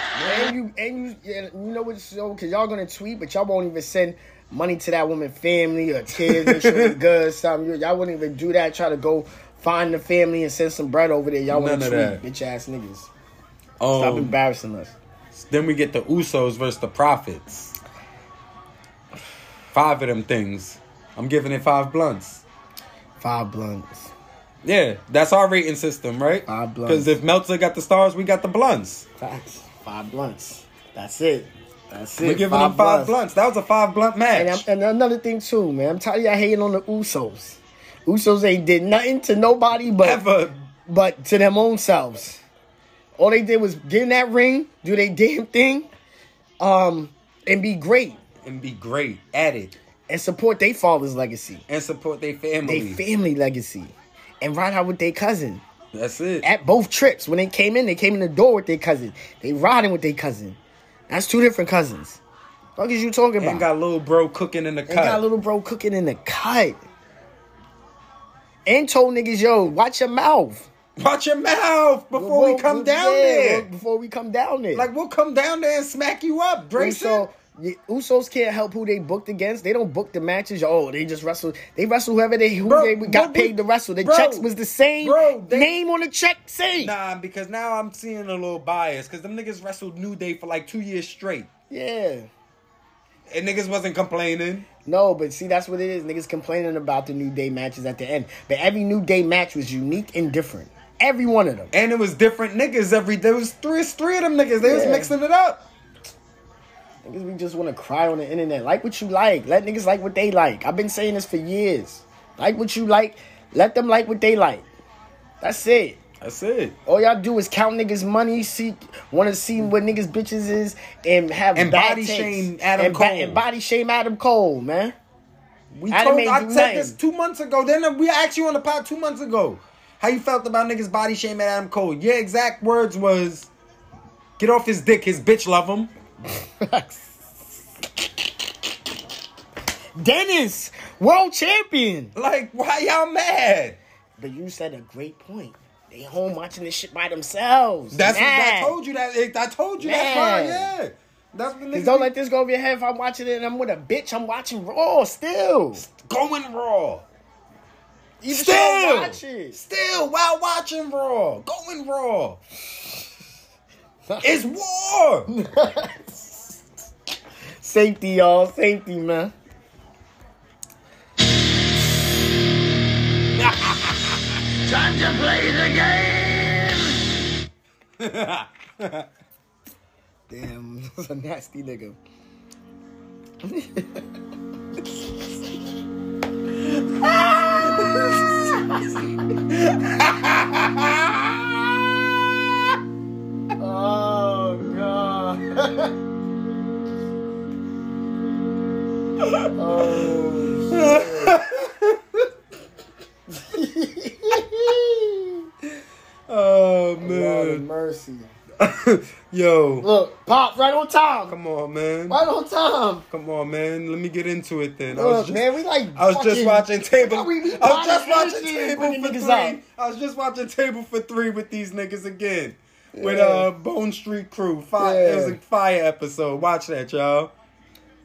And you and you yeah, you know what so cause y'all gonna tweet, but y'all won't even send money to that woman family or kids, make sure it's good, something. Y'all wouldn't even do that, try to go find the family and send some bread over there. Y'all of tweet, that. bitch ass niggas. Stop Um, embarrassing us. then we get the Usos versus the Profits. Five of them things. I'm giving it five blunts. Five blunts. Yeah, that's our rating system, right? Five blunts. Because if Meltzer got the stars, we got the blunts. Facts. Five blunts. That's it. That's it. We're giving them five blunts. That was a five blunt match. And, I'm- and another thing too, man. I'm tired of y'all hating on the Usos. Usos ain't did nothing to nobody but Ever. but to them own selves. All they did was get in that ring, do their damn thing, um, and be great and be great at it. and support their father's legacy, And support their family. their family legacy, and ride out with their cousin That's it. at both trips. When they came in, they came in the door with their cousin. They riding with their cousin. That's two different cousins. What is you talking about? And got little bro cooking in the They cut. got little bro cooking in the cut. And told niggas, yo, watch your mouth. Watch your mouth before we Well, come well, down yeah, there. Before we come down there. Like we'll come down there and smack you up, Grayson. Uso, yeah, Usos can't help who they booked against. They don't book the matches. Oh, they just wrestle. They wrestle whoever they who Bro, they got paid to wrestle. The bro, checks was the same. bro, they- name on the check same. Nah, because now I'm seeing a little bias because them niggas wrestled New Day for like two years straight. Yeah. And niggas wasn't complaining. No, but see, that's what it is. Niggas complaining about the New Day matches at the end. But every New Day match was unique and different. Every one of them. And it was different niggas every there was three three of them niggas. They was mixing it up. Niggas, we just want to cry on the internet. Like what you like. Let niggas like what they like. I've been saying this for years. Like what you like. Let them like what they like. That's it. That's it. All y'all do is count niggas' money, see, want to see what niggas' bitches is, and have And body takes. shame Adam and, ba- Cole. and body shame Adam Cole, man. We Adam told I said nothing. this two months ago. Then we asked you on the pod two months ago how you felt about niggas body shaming Adam Cole. Your exact words was, "Get off his dick. His bitch love him." Dennis, world champion. Like, why y'all mad? But you said a great point. They home watching this shit by themselves. That's what I told you. That I told you that part. Yeah, that's what niggas don't be let this go over your head. If I'm watching it and I'm with a bitch, I'm watching Raw still. going raw. Even Still. still watch it. Still, while watching Raw, going Raw. it's war. Safety, y'all. Safety, man. Time to play the game. Damn, that's a nasty nigga. Oh god. oh man, mercy. yo, Look, pop right on time. come on, man. Right on time. Come on, man. Let me get into it then. I was just, man, we like. I was just watching table. We- we I was just watching this shit and table for three. out. I was just watching table for three with these niggas again. With Yeah. uh Bone Street Krew. Fire, It was a fire episode. Watch that, y'all.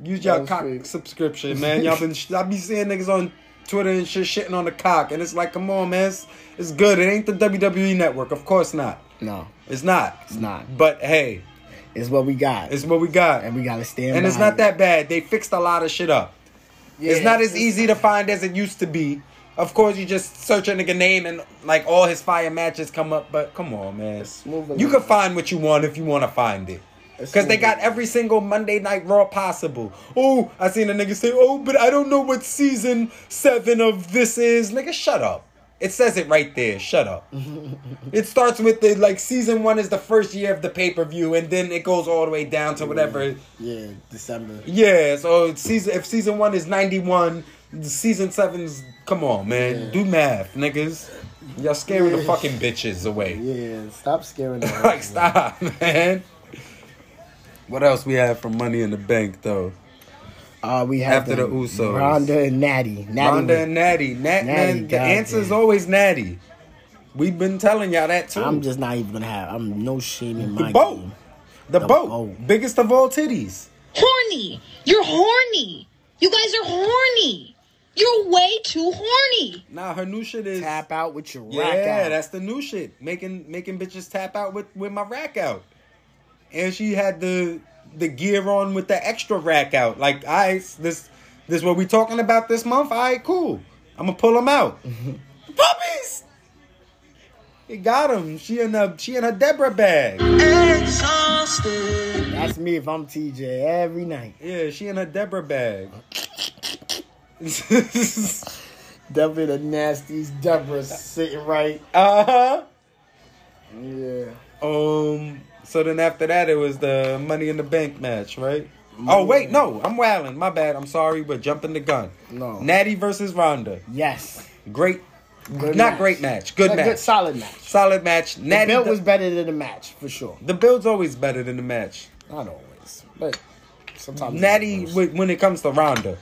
Use y'all cock Street. subscription, man. Y'all been I be seeing niggas on Twitter and shit shitting on the cock, and it's like, come on, man. It's, it's good. It ain't the WWE network, of course not. No, It's not. it's not. But hey, It's what we got. it's what we got. and we gotta stand. And it's not it. that bad. They fixed a lot of shit up. Yeah, it's not as easy to find as it used to be. Of course, you just search a nigga name and like all his fire matches come up. But come on, man, you can find what you want if you want to find it. Cause they got every single Monday Night Raw possible. Oh, I seen a nigga say, "Oh, but I don't know what season seven of this is." Nigga, shut up. It says it right there. Shut up. it starts with the like season one is the first year of the pay per view, and then it goes all the way down to whatever. Yeah, December. Yeah, so season if season one is ninety one, season seven's come on, man, do math, niggas. Y'all scaring the fucking bitches away. Yeah, stop scaring them. like stop, man. What else we have from Money in the Bank though? Uh, we have After the Usos. Ronda and Natty. Natty Ronda and Natty. Nat, Natty, man, the answer is always Natty. We've been telling y'all that too. I'm just not even gonna have. I'm no shame in my the boat. game. The, The boat. boat. Biggest of all titties. Horny. You're horny. You guys are horny. You're way too horny. Nah, her new shit is Tap out with your Yeah, rack out. Yeah, that's the new shit. Making making bitches tap out with with my rack out. And she had the the gear on with the extra rack out. Like, I this this what we talking about this month? All right, cool. I'm gonna pull them out. Puppies. He got him. She in a she in her Deborah bag. Exhausted. That's me if I'm TJ every night. Yeah, she in her Deborah bag. Deborah the nasties. Deborah sitting right. Uh huh. Yeah. Um. So then after that, it was the Money in the Bank match, right? Oh wait, no, I'm wilding. My bad. I'm sorry, but jumping the gun. No. Natty versus Ronda. Yes. Great. Good not match. great match. Good A match. Good solid match. Solid match. The Natty. build the, was better than the match for sure. the build's always better than the match. Not always, but sometimes. Natty, when it comes to Ronda,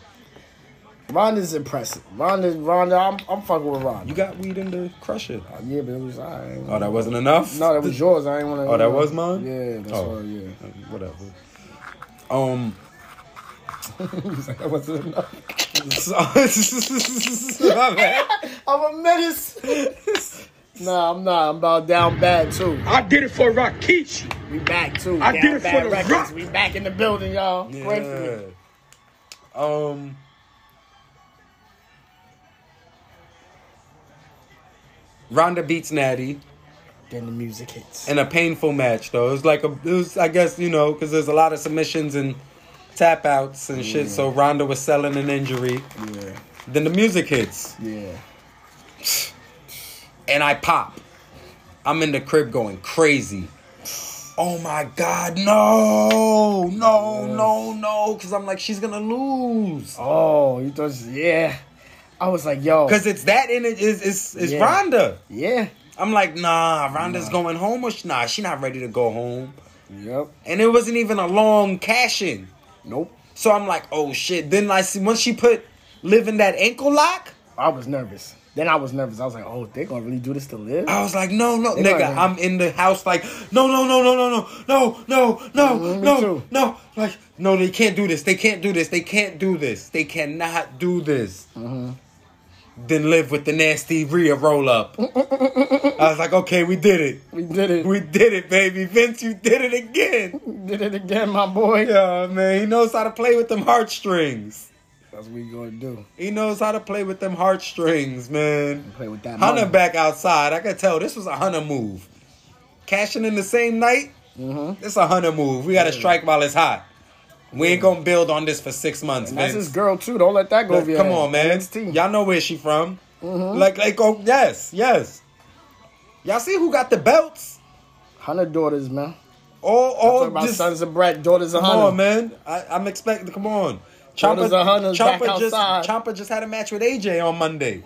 Ronda's impressive. Ronda's Ronda. I'm, I'm fucking with Ronda. you got weed in the crusher. Yeah, but it was alright. Oh, that wasn't enough. No, that was yours. I ain't want to. Oh, that was mine. Yeah, that's Oh. right. Yeah. Whatever. Um. He's like, that wasn't enough. My. I'm a menace. nah, I'm not. I'm about down bad too. I did it for Rikishi. We back too. I down did it for bad the records. Rock. We back in the building, y'all. Pray for. Yeah. Um. Ronda beats Natty Then the music hits. in a painful match, though. It was like a, it was, I guess, you know, because there's a lot of submissions and tap outs and shit. So Ronda was selling an injury. Yeah. Then the music hits, Yeah. and I pop. I'm in the crib going crazy. Oh my God, no, no, no, no. Because I'm like, she's going to lose. Oh, you thought? Yeah. I was like, yo. Because it's that in it is is is Yeah. Ronda. Yeah. I'm like, nah, Ronda's going home or sh- nah, she not ready to go home. Yep. And it wasn't even a long cash in. Nope. So I'm like, oh shit. Then I see once she put Liv in that ankle lock, I was nervous. Then I was nervous. I was like, oh, they gonna really do this to Liv? I was like, no, no, They nigga. I'm in the house like, no, no, no, no, no, no, no, no, no, Mhm, no, no. Like, no, they can't do this. They can't do this. They can't do this. They cannot do this. Mm-hmm. Then Liv with the nasty Rhea roll up. I was like, okay, we did it. We did it. We did it, baby. Vince, you did it again. did it again, my boy. Yeah, man. He knows how to play with them heartstrings. That's what we gonna do. He knows how to play with them heartstrings, man. Play with that. Hunter money. back outside. I could tell this was a Hunter move. Cashing in the same night. Mm-hmm. This a Hunter move. We got to strike while it's hot. We ain't gonna build on this for six months, And that's man. his girl too. Don't let that go over your Come head. on, man. NXT. Y'all know where she from. Mhm. Like, like, oh, yes, yes. Y'all see who got the belts? Hunter daughters, man. All, all about just, sons of Brett, daughters of Come Hunter. on, man. I, I'm expecting. Come on. Daughters of Hunter's back just outside. Just had a match with AJ on Monday.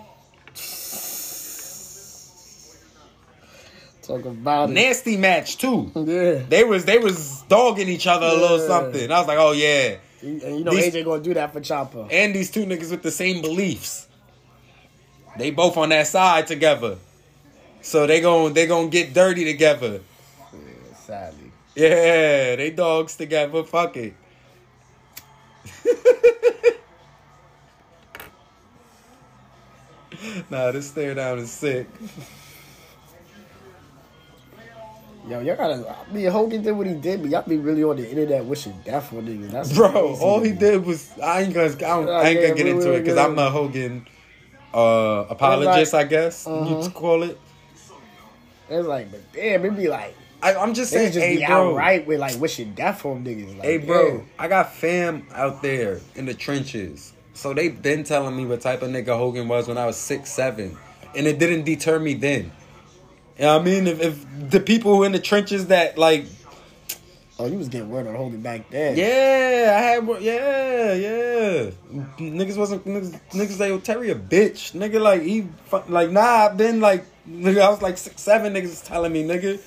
Talk about it. Nasty match too. Yeah. They was they was dogging each other a little something. I was like, oh yeah. And you know These- AJ gonna do that for Chopper. And these two niggas with the same beliefs. They both on that side together. So they gon' they gonna get dirty together. Sadly. Yeah, they dogs together. Fuck it. nah, this stare down is sick. Yo, y'all gotta. I mean, Hogan did what he did, but y'all be really on the internet wishing death for niggas. That's Bro, all he did was I ain't gonna I, don't, I ain't gonna get into it because I'm a Hogan uh apologist, like- I guess Mhm. you'd call it. It's like, but damn, it'd be like. I, I'm just saying, just hey, be bro. outright with like wishing death on niggas. Like, Hey, bro, damn. I got fam out there in the trenches. So they've been telling me what type of nigga Hogan was when I was six, seven. And it didn't deter me then. You know what I mean? If, if the people who in the trenches that, like, Oh, you was getting word on Hogan back then. yeah, I had, one- yeah, yeah. Niggas wasn't, niggas, niggas like, oh, Terry a bitch. Nigga, like, he, like, nah, I've been, like, nigga, I was like six, seven niggas telling me, nigga.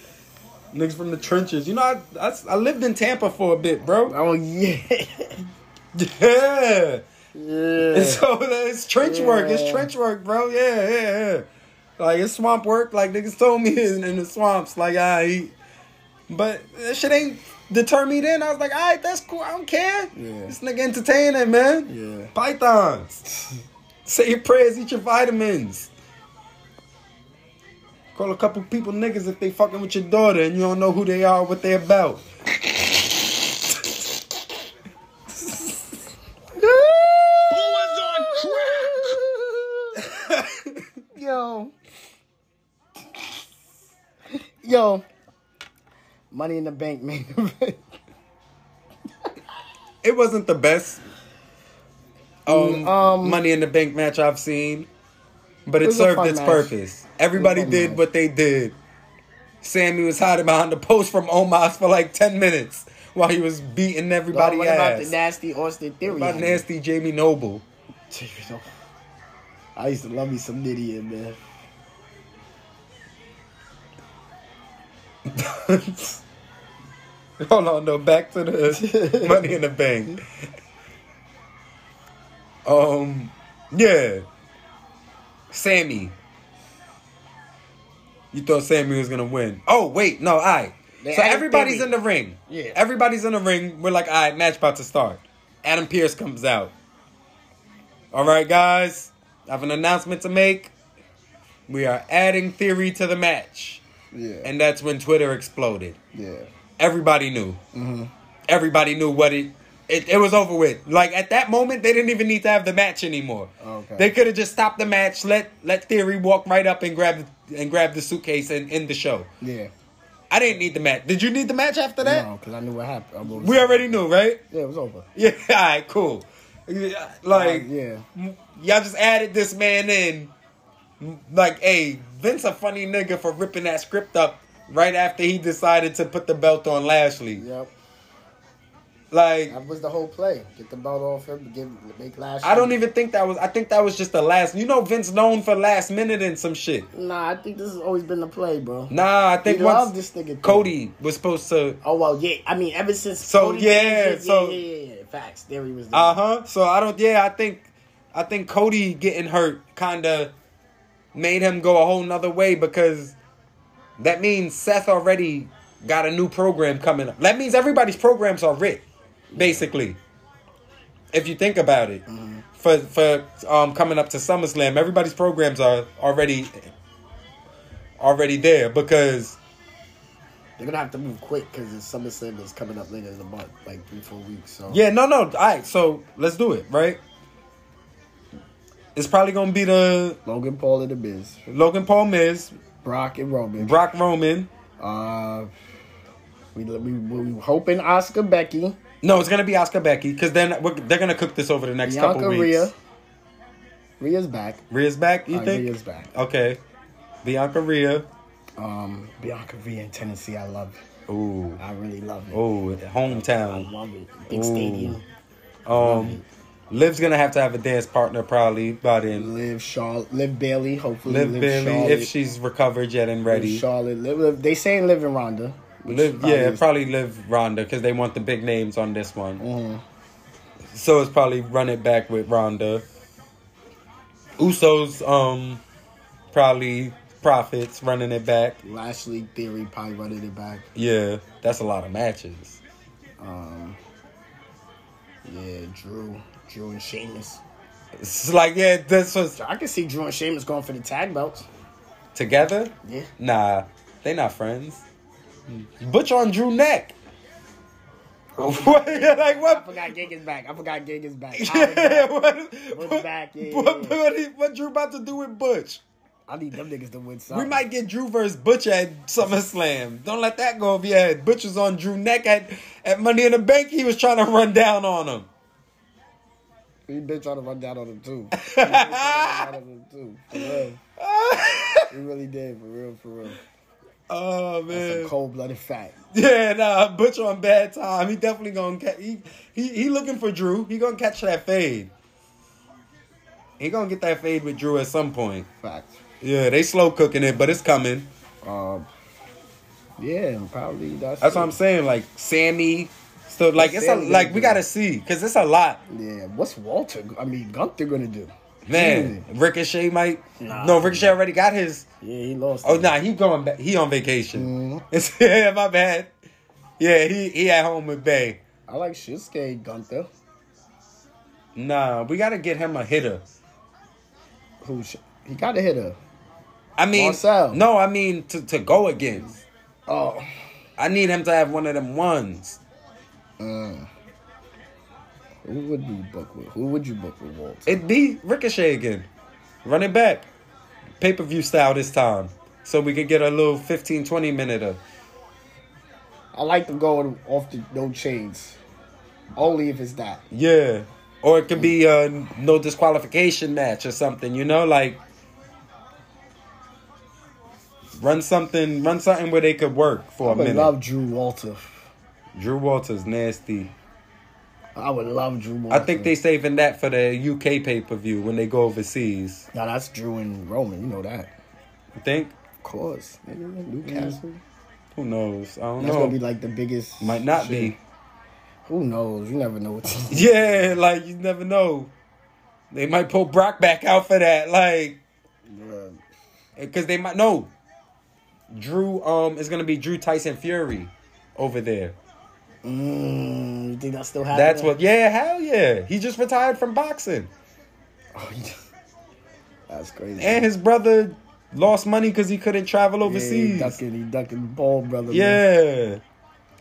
Niggas from the trenches. You know, I, I, I lived in Tampa for a bit, bro. Oh, yeah. Yeah. Yeah. And so it's trench work. It's Yeah. trench work, bro. Yeah, yeah, yeah. Like it's swamp work. Like niggas told me in, in the swamps. Like I, but that shit ain't deter me. Then I was like, all right, that's cool. I don't care. Yeah. This nigga entertaining, man. Yeah. Pythons. Say your prayers. Eat your vitamins. Call a couple people niggas if they fucking with your daughter and you don't know who they are, what they about. Who was on crack? Yo. Yo. Money in the bank, man. it wasn't the best um, Um, money in the bank match I've seen, but It it served its match. purpose. Everybody fun did match. what they did. Sammy was hiding behind the post from Omos for like ten minutes while he was beating everybody what about the nasty Austin Theory? About nasty Jamie Noble. I used to love me some Nidia, man. Hold on, though. Back to the money in the bank. Um, yeah. Sammy. You thought Sammy was gonna win? Oh wait, no, I. They So everybody's Theory. in the ring. Yeah. Everybody's in the ring. We're like, all right, match about to start. Adam Pearce comes out. All right, guys. I have an announcement to make. We are adding Theory to the match. Yeah. And that's when Twitter exploded. Yeah. Everybody knew. Mm-hmm. Everybody knew what it, it. It was over with. Like at that moment, they didn't even need to have the match anymore. Okay. They could have just stopped the match, let let Theory walk right up and grab and grab the suitcase and end the show. Yeah. I didn't need the match. Did you need the match after that? No, because I knew what happened. We already knew, right? Yeah, it was over. Yeah. All right. Cool. Like, yeah. y'all just added this man in. Like, hey, Vince a funny nigga for ripping that script up right after he decided to put the belt on Lashley. Yep. Like, That was the whole play. Get the belt off him, give make last. I don't even think that was. I think that was just the last. You know, Vince known for last minute and some shit. Nah, I think this has always been the play, bro. Nah, I think He once this nigga. too. Cody was supposed to. Oh well, yeah. I mean, ever since. So, Cody yeah, yeah, so- yeah, yeah, yeah. Facts. There he was. Uh huh. So I don't. Yeah, I think. I think Cody getting hurt kind of made him go a whole nother way because that means Seth already got a new program coming up. That means everybody's programs are writ, basically. If you think about it, for for um coming up to SummerSlam, everybody's programs are already already there because They're gonna have to move quick because SummerSlam is coming up later in the month, like three, four weeks. So Yeah, no, no. All right, so let's do it, right? It's probably gonna be the Logan Paul and the Miz, Logan Paul Miz, Brock and Roman. Brock Roman. Uh, we we we hoping Asuka Becky, No, it's gonna be Asuka Becky because then we're, they're gonna cook this over the next Bianca couple weeks. Rhea. Rhea's back. Rhea's back. You Uh, think? Rhea's back. Okay. Bianca Rhea. Um, Bianca Rhea in Tennessee, I love it. Ooh. I really love it. Ooh, I hometown. love it. Big Ooh. stadium. Um, Liv's gonna have to have a dance partner probably by then. Liv Charlotte, Liv Bailey, hopefully Liv Liv Bailey Charlotte, if she's recovered yet and Liv ready. Charlotte, Liv, Liv, they saying Liv and Ronda. Liv, probably yeah, is- probably Liv Ronda because they want the big names on this one. Mhm. So it's probably run it back with Ronda. Usos, um, probably profits running it back. Lashley Theory probably running it back. Yeah, that's a lot of matches. Um, yeah, Drew, Drew and Sheamus. It's like yeah, this was I can see Drew and Sheamus going for the tag belts. together. Yeah. Nah, they not friends. Butch on Drew neck. What? Like I forgot Gig is back. I forgot Gig is back. Yeah, what, Butch back. Yeah, what, yeah. what, what Drew about to do with Butch? I need them niggas to win something. We might get Drew versus Butch at SummerSlam. Don't let that go if you had Butch was on Drew neck at, at Money in the Bank. He was trying to run down on him. He been trying to run down on him too. He been trying to run down on him too. For real. he really did. For real. For real. Oh That's man. a cold blooded fact. Yeah, nah, Butcher on bad time. He definitely gonna catch. He, he he looking for Drew. He gonna catch that fade. He gonna get that fade with Drew at some point. Fact. Yeah, they slow cooking it, but it's coming. Um. Yeah, probably that's. That's what I'm saying. Like Sammy, still like it's a, like we gotta see because it's a lot. Yeah. What's Walter? I mean, Gunther gonna do? Man, Ricochet might. Nah. no, Ricochet already got his. Yeah, he lost. Oh it. nah, he going back. He on vacation. Mhm. It's, yeah, my bad. Yeah, he he at home with Bay. I like Shinsuke Gunther. Nah, we gotta get him a hitter. Who? sh- He got a hitter. I mean, Marcel. no, I mean to, to go against. Oh. I need him to have one of them ones. Mm. Who would you book with? Who would you book with Walter? It'd be Ricochet again. Run it back. Pay per view style this time. So we could get a little 15, 20 minute of. I like them going off the no chains. Only if it's that. Yeah. Or it could be a no disqualification match or something, you know? Like. Run something, run something where they could work for I a minute. love Drew Walter. Drew Walters nasty. I would love Drew Walter. I think they saving that for the UK pay per view when they go overseas. Now that's Drew and Roman. You know that. You think? Of course. Nigga, Newcastle. Who knows? I don't That's know. That's gonna be like the biggest. Might not shit. be. Who knows? You never know what. Yeah, like you never know. They might pull Brock back out for that, like, because they might no. Drew um is gonna be Drew Tyson Fury over there. Mm, you think that still happens? That's what. Yeah, hell yeah. He just retired from boxing, That's crazy. and his brother lost money because he couldn't travel Yeah, overseas. he ducking, he ducking Paul, brother. man. Yeah.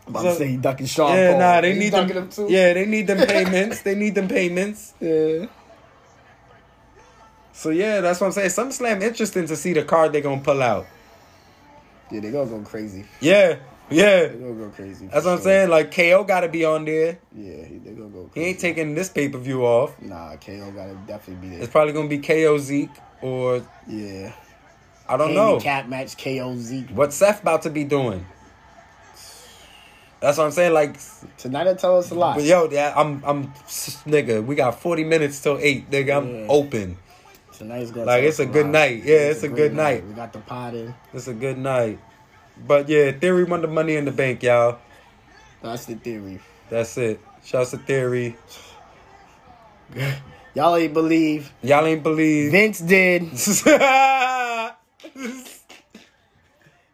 I'm about So- to say he ducking Sean yeah, Paul. nah, they He need ducking them. too. Yeah, they need them payments. they need them payments. Yeah. So yeah, that's what I'm saying. SummerSlam interesting to see the card they're gonna pull out. Yeah, they gonna go crazy. Yeah, yeah. They gonna go crazy. That's for what I'm saying. Like KO got to be on there. Yeah, he, they gonna go He ain't taking this pay per view off. Nah, KO gotta definitely be there. It's probably gonna be KO Zeke or Yeah. I don't know Handicap match KO Zeke. what Seth about to be doing. That's what I'm saying. Like, Tonight will tell us a lot. but yo, yeah, I'm, I'm, nigga. We got 40 minutes till eight, nigga. I'm Yeah. open. Tonight's gonna Like, it's us a good lot. night. Yeah, it's a great good night. We got the pot in. It's a good night. But yeah, Theory won the money in the bank, y'all. That's the theory. That's it. Shouts to Theory. Y'all ain't believe. Y'all ain't believe. Vince did.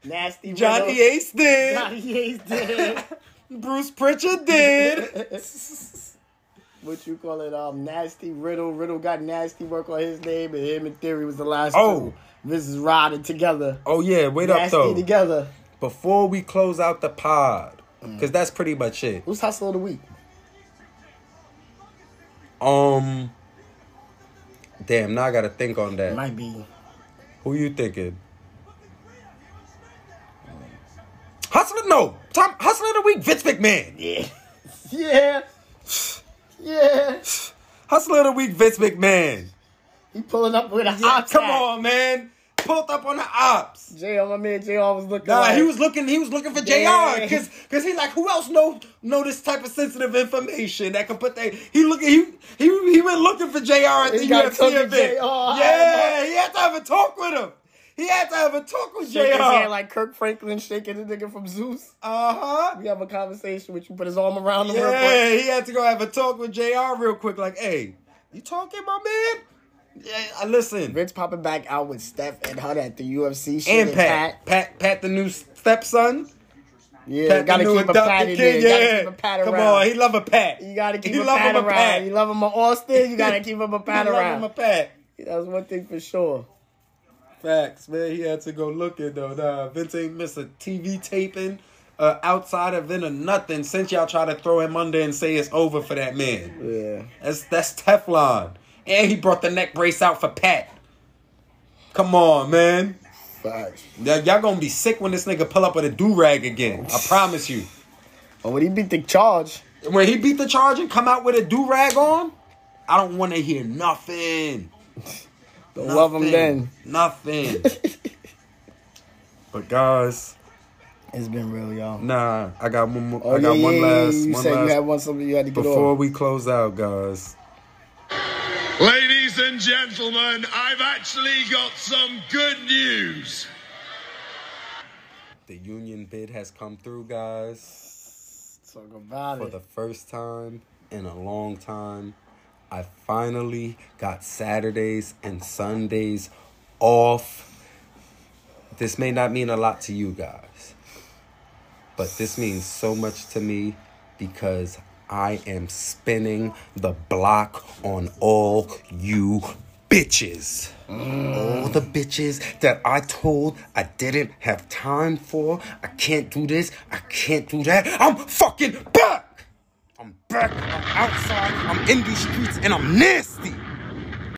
Nasty Johnny. Ace did. Johnny Ace did. Bruce Pritchard did. what you call it? Um, nasty Riddle. Riddle got nasty work on his name, and him and Theory was the last Oh. two. This is riding together. Oh yeah, wait up though. together. Before we close out the pod, because that's pretty much it. Who's hustle of the week? Um, damn, now I gotta think on that. Might be. Who you thinking? Hustler, no. Tom, Hustler of the week, Vince McMahon. Yeah. Yeah. Yeah. Hustler of the week, Vince McMahon. He pulling up with a Yeah, come on, man. Pulled up on the ops. JR, my man JR was looking Nah, like, he was looking. He was looking for JR Because because he like who else know know this type of sensitive information that can put that. He looking. He he he went looking for JR at the UFC event. Yeah, he had to have a talk with him. He had to have a talk with Shake his hand JR like Kirk Franklin shaking the nigga from Zeus. Uh huh. We have a conversation with you, put his arm around him real Yeah, he had to go have a talk with JR real quick. Like, hey, you talking, my man? Yeah, I listen. Vince popping back out with Steph and Hunt at the UFC shit. And Pat, Pat, Pat, the new stepson. Yeah, Pat, gotta keep a pat in there. Gotta yeah. keep a pat Come around. on, he love a pat. You gotta keep He a love pat him a around. You love him a Austin, you gotta keep him a pat He love around. him a pat. That's one thing for sure. Facts, man. He had to go looking though. Nah, Vince ain't miss a TV taping, a outside event or nothing since y'all try to throw him under and say it's over for that man. Yeah. That's that's Teflon. And he brought the neck brace out for Pat. Come on, man. Facts. Y'all gonna be sick when this nigga pull up with a do rag again. I promise you. But when he beat the charge, When he beat the charge and come out with a do rag on, I don't want to hear nothing. Don't love him then. Nothing. but guys, it's been real, y'all. nah, I got one more. Oh I got yeah, one yeah, last. You one said last you had one something you had to get before off. we close out, guys. Ladies and gentlemen, I've actually got some good news. The union bid has come through, guys. Talk about For it. For the first time in a long time, I finally got Saturdays and Sundays off. This may not mean a lot to you guys, but this means so much to me because I am spinning the block on all you bitches. All the bitches that I told I didn't have time for. I can't do this. I can't do that. I'm fucking back. I'm back. I'm outside. I'm in these streets and I'm nasty.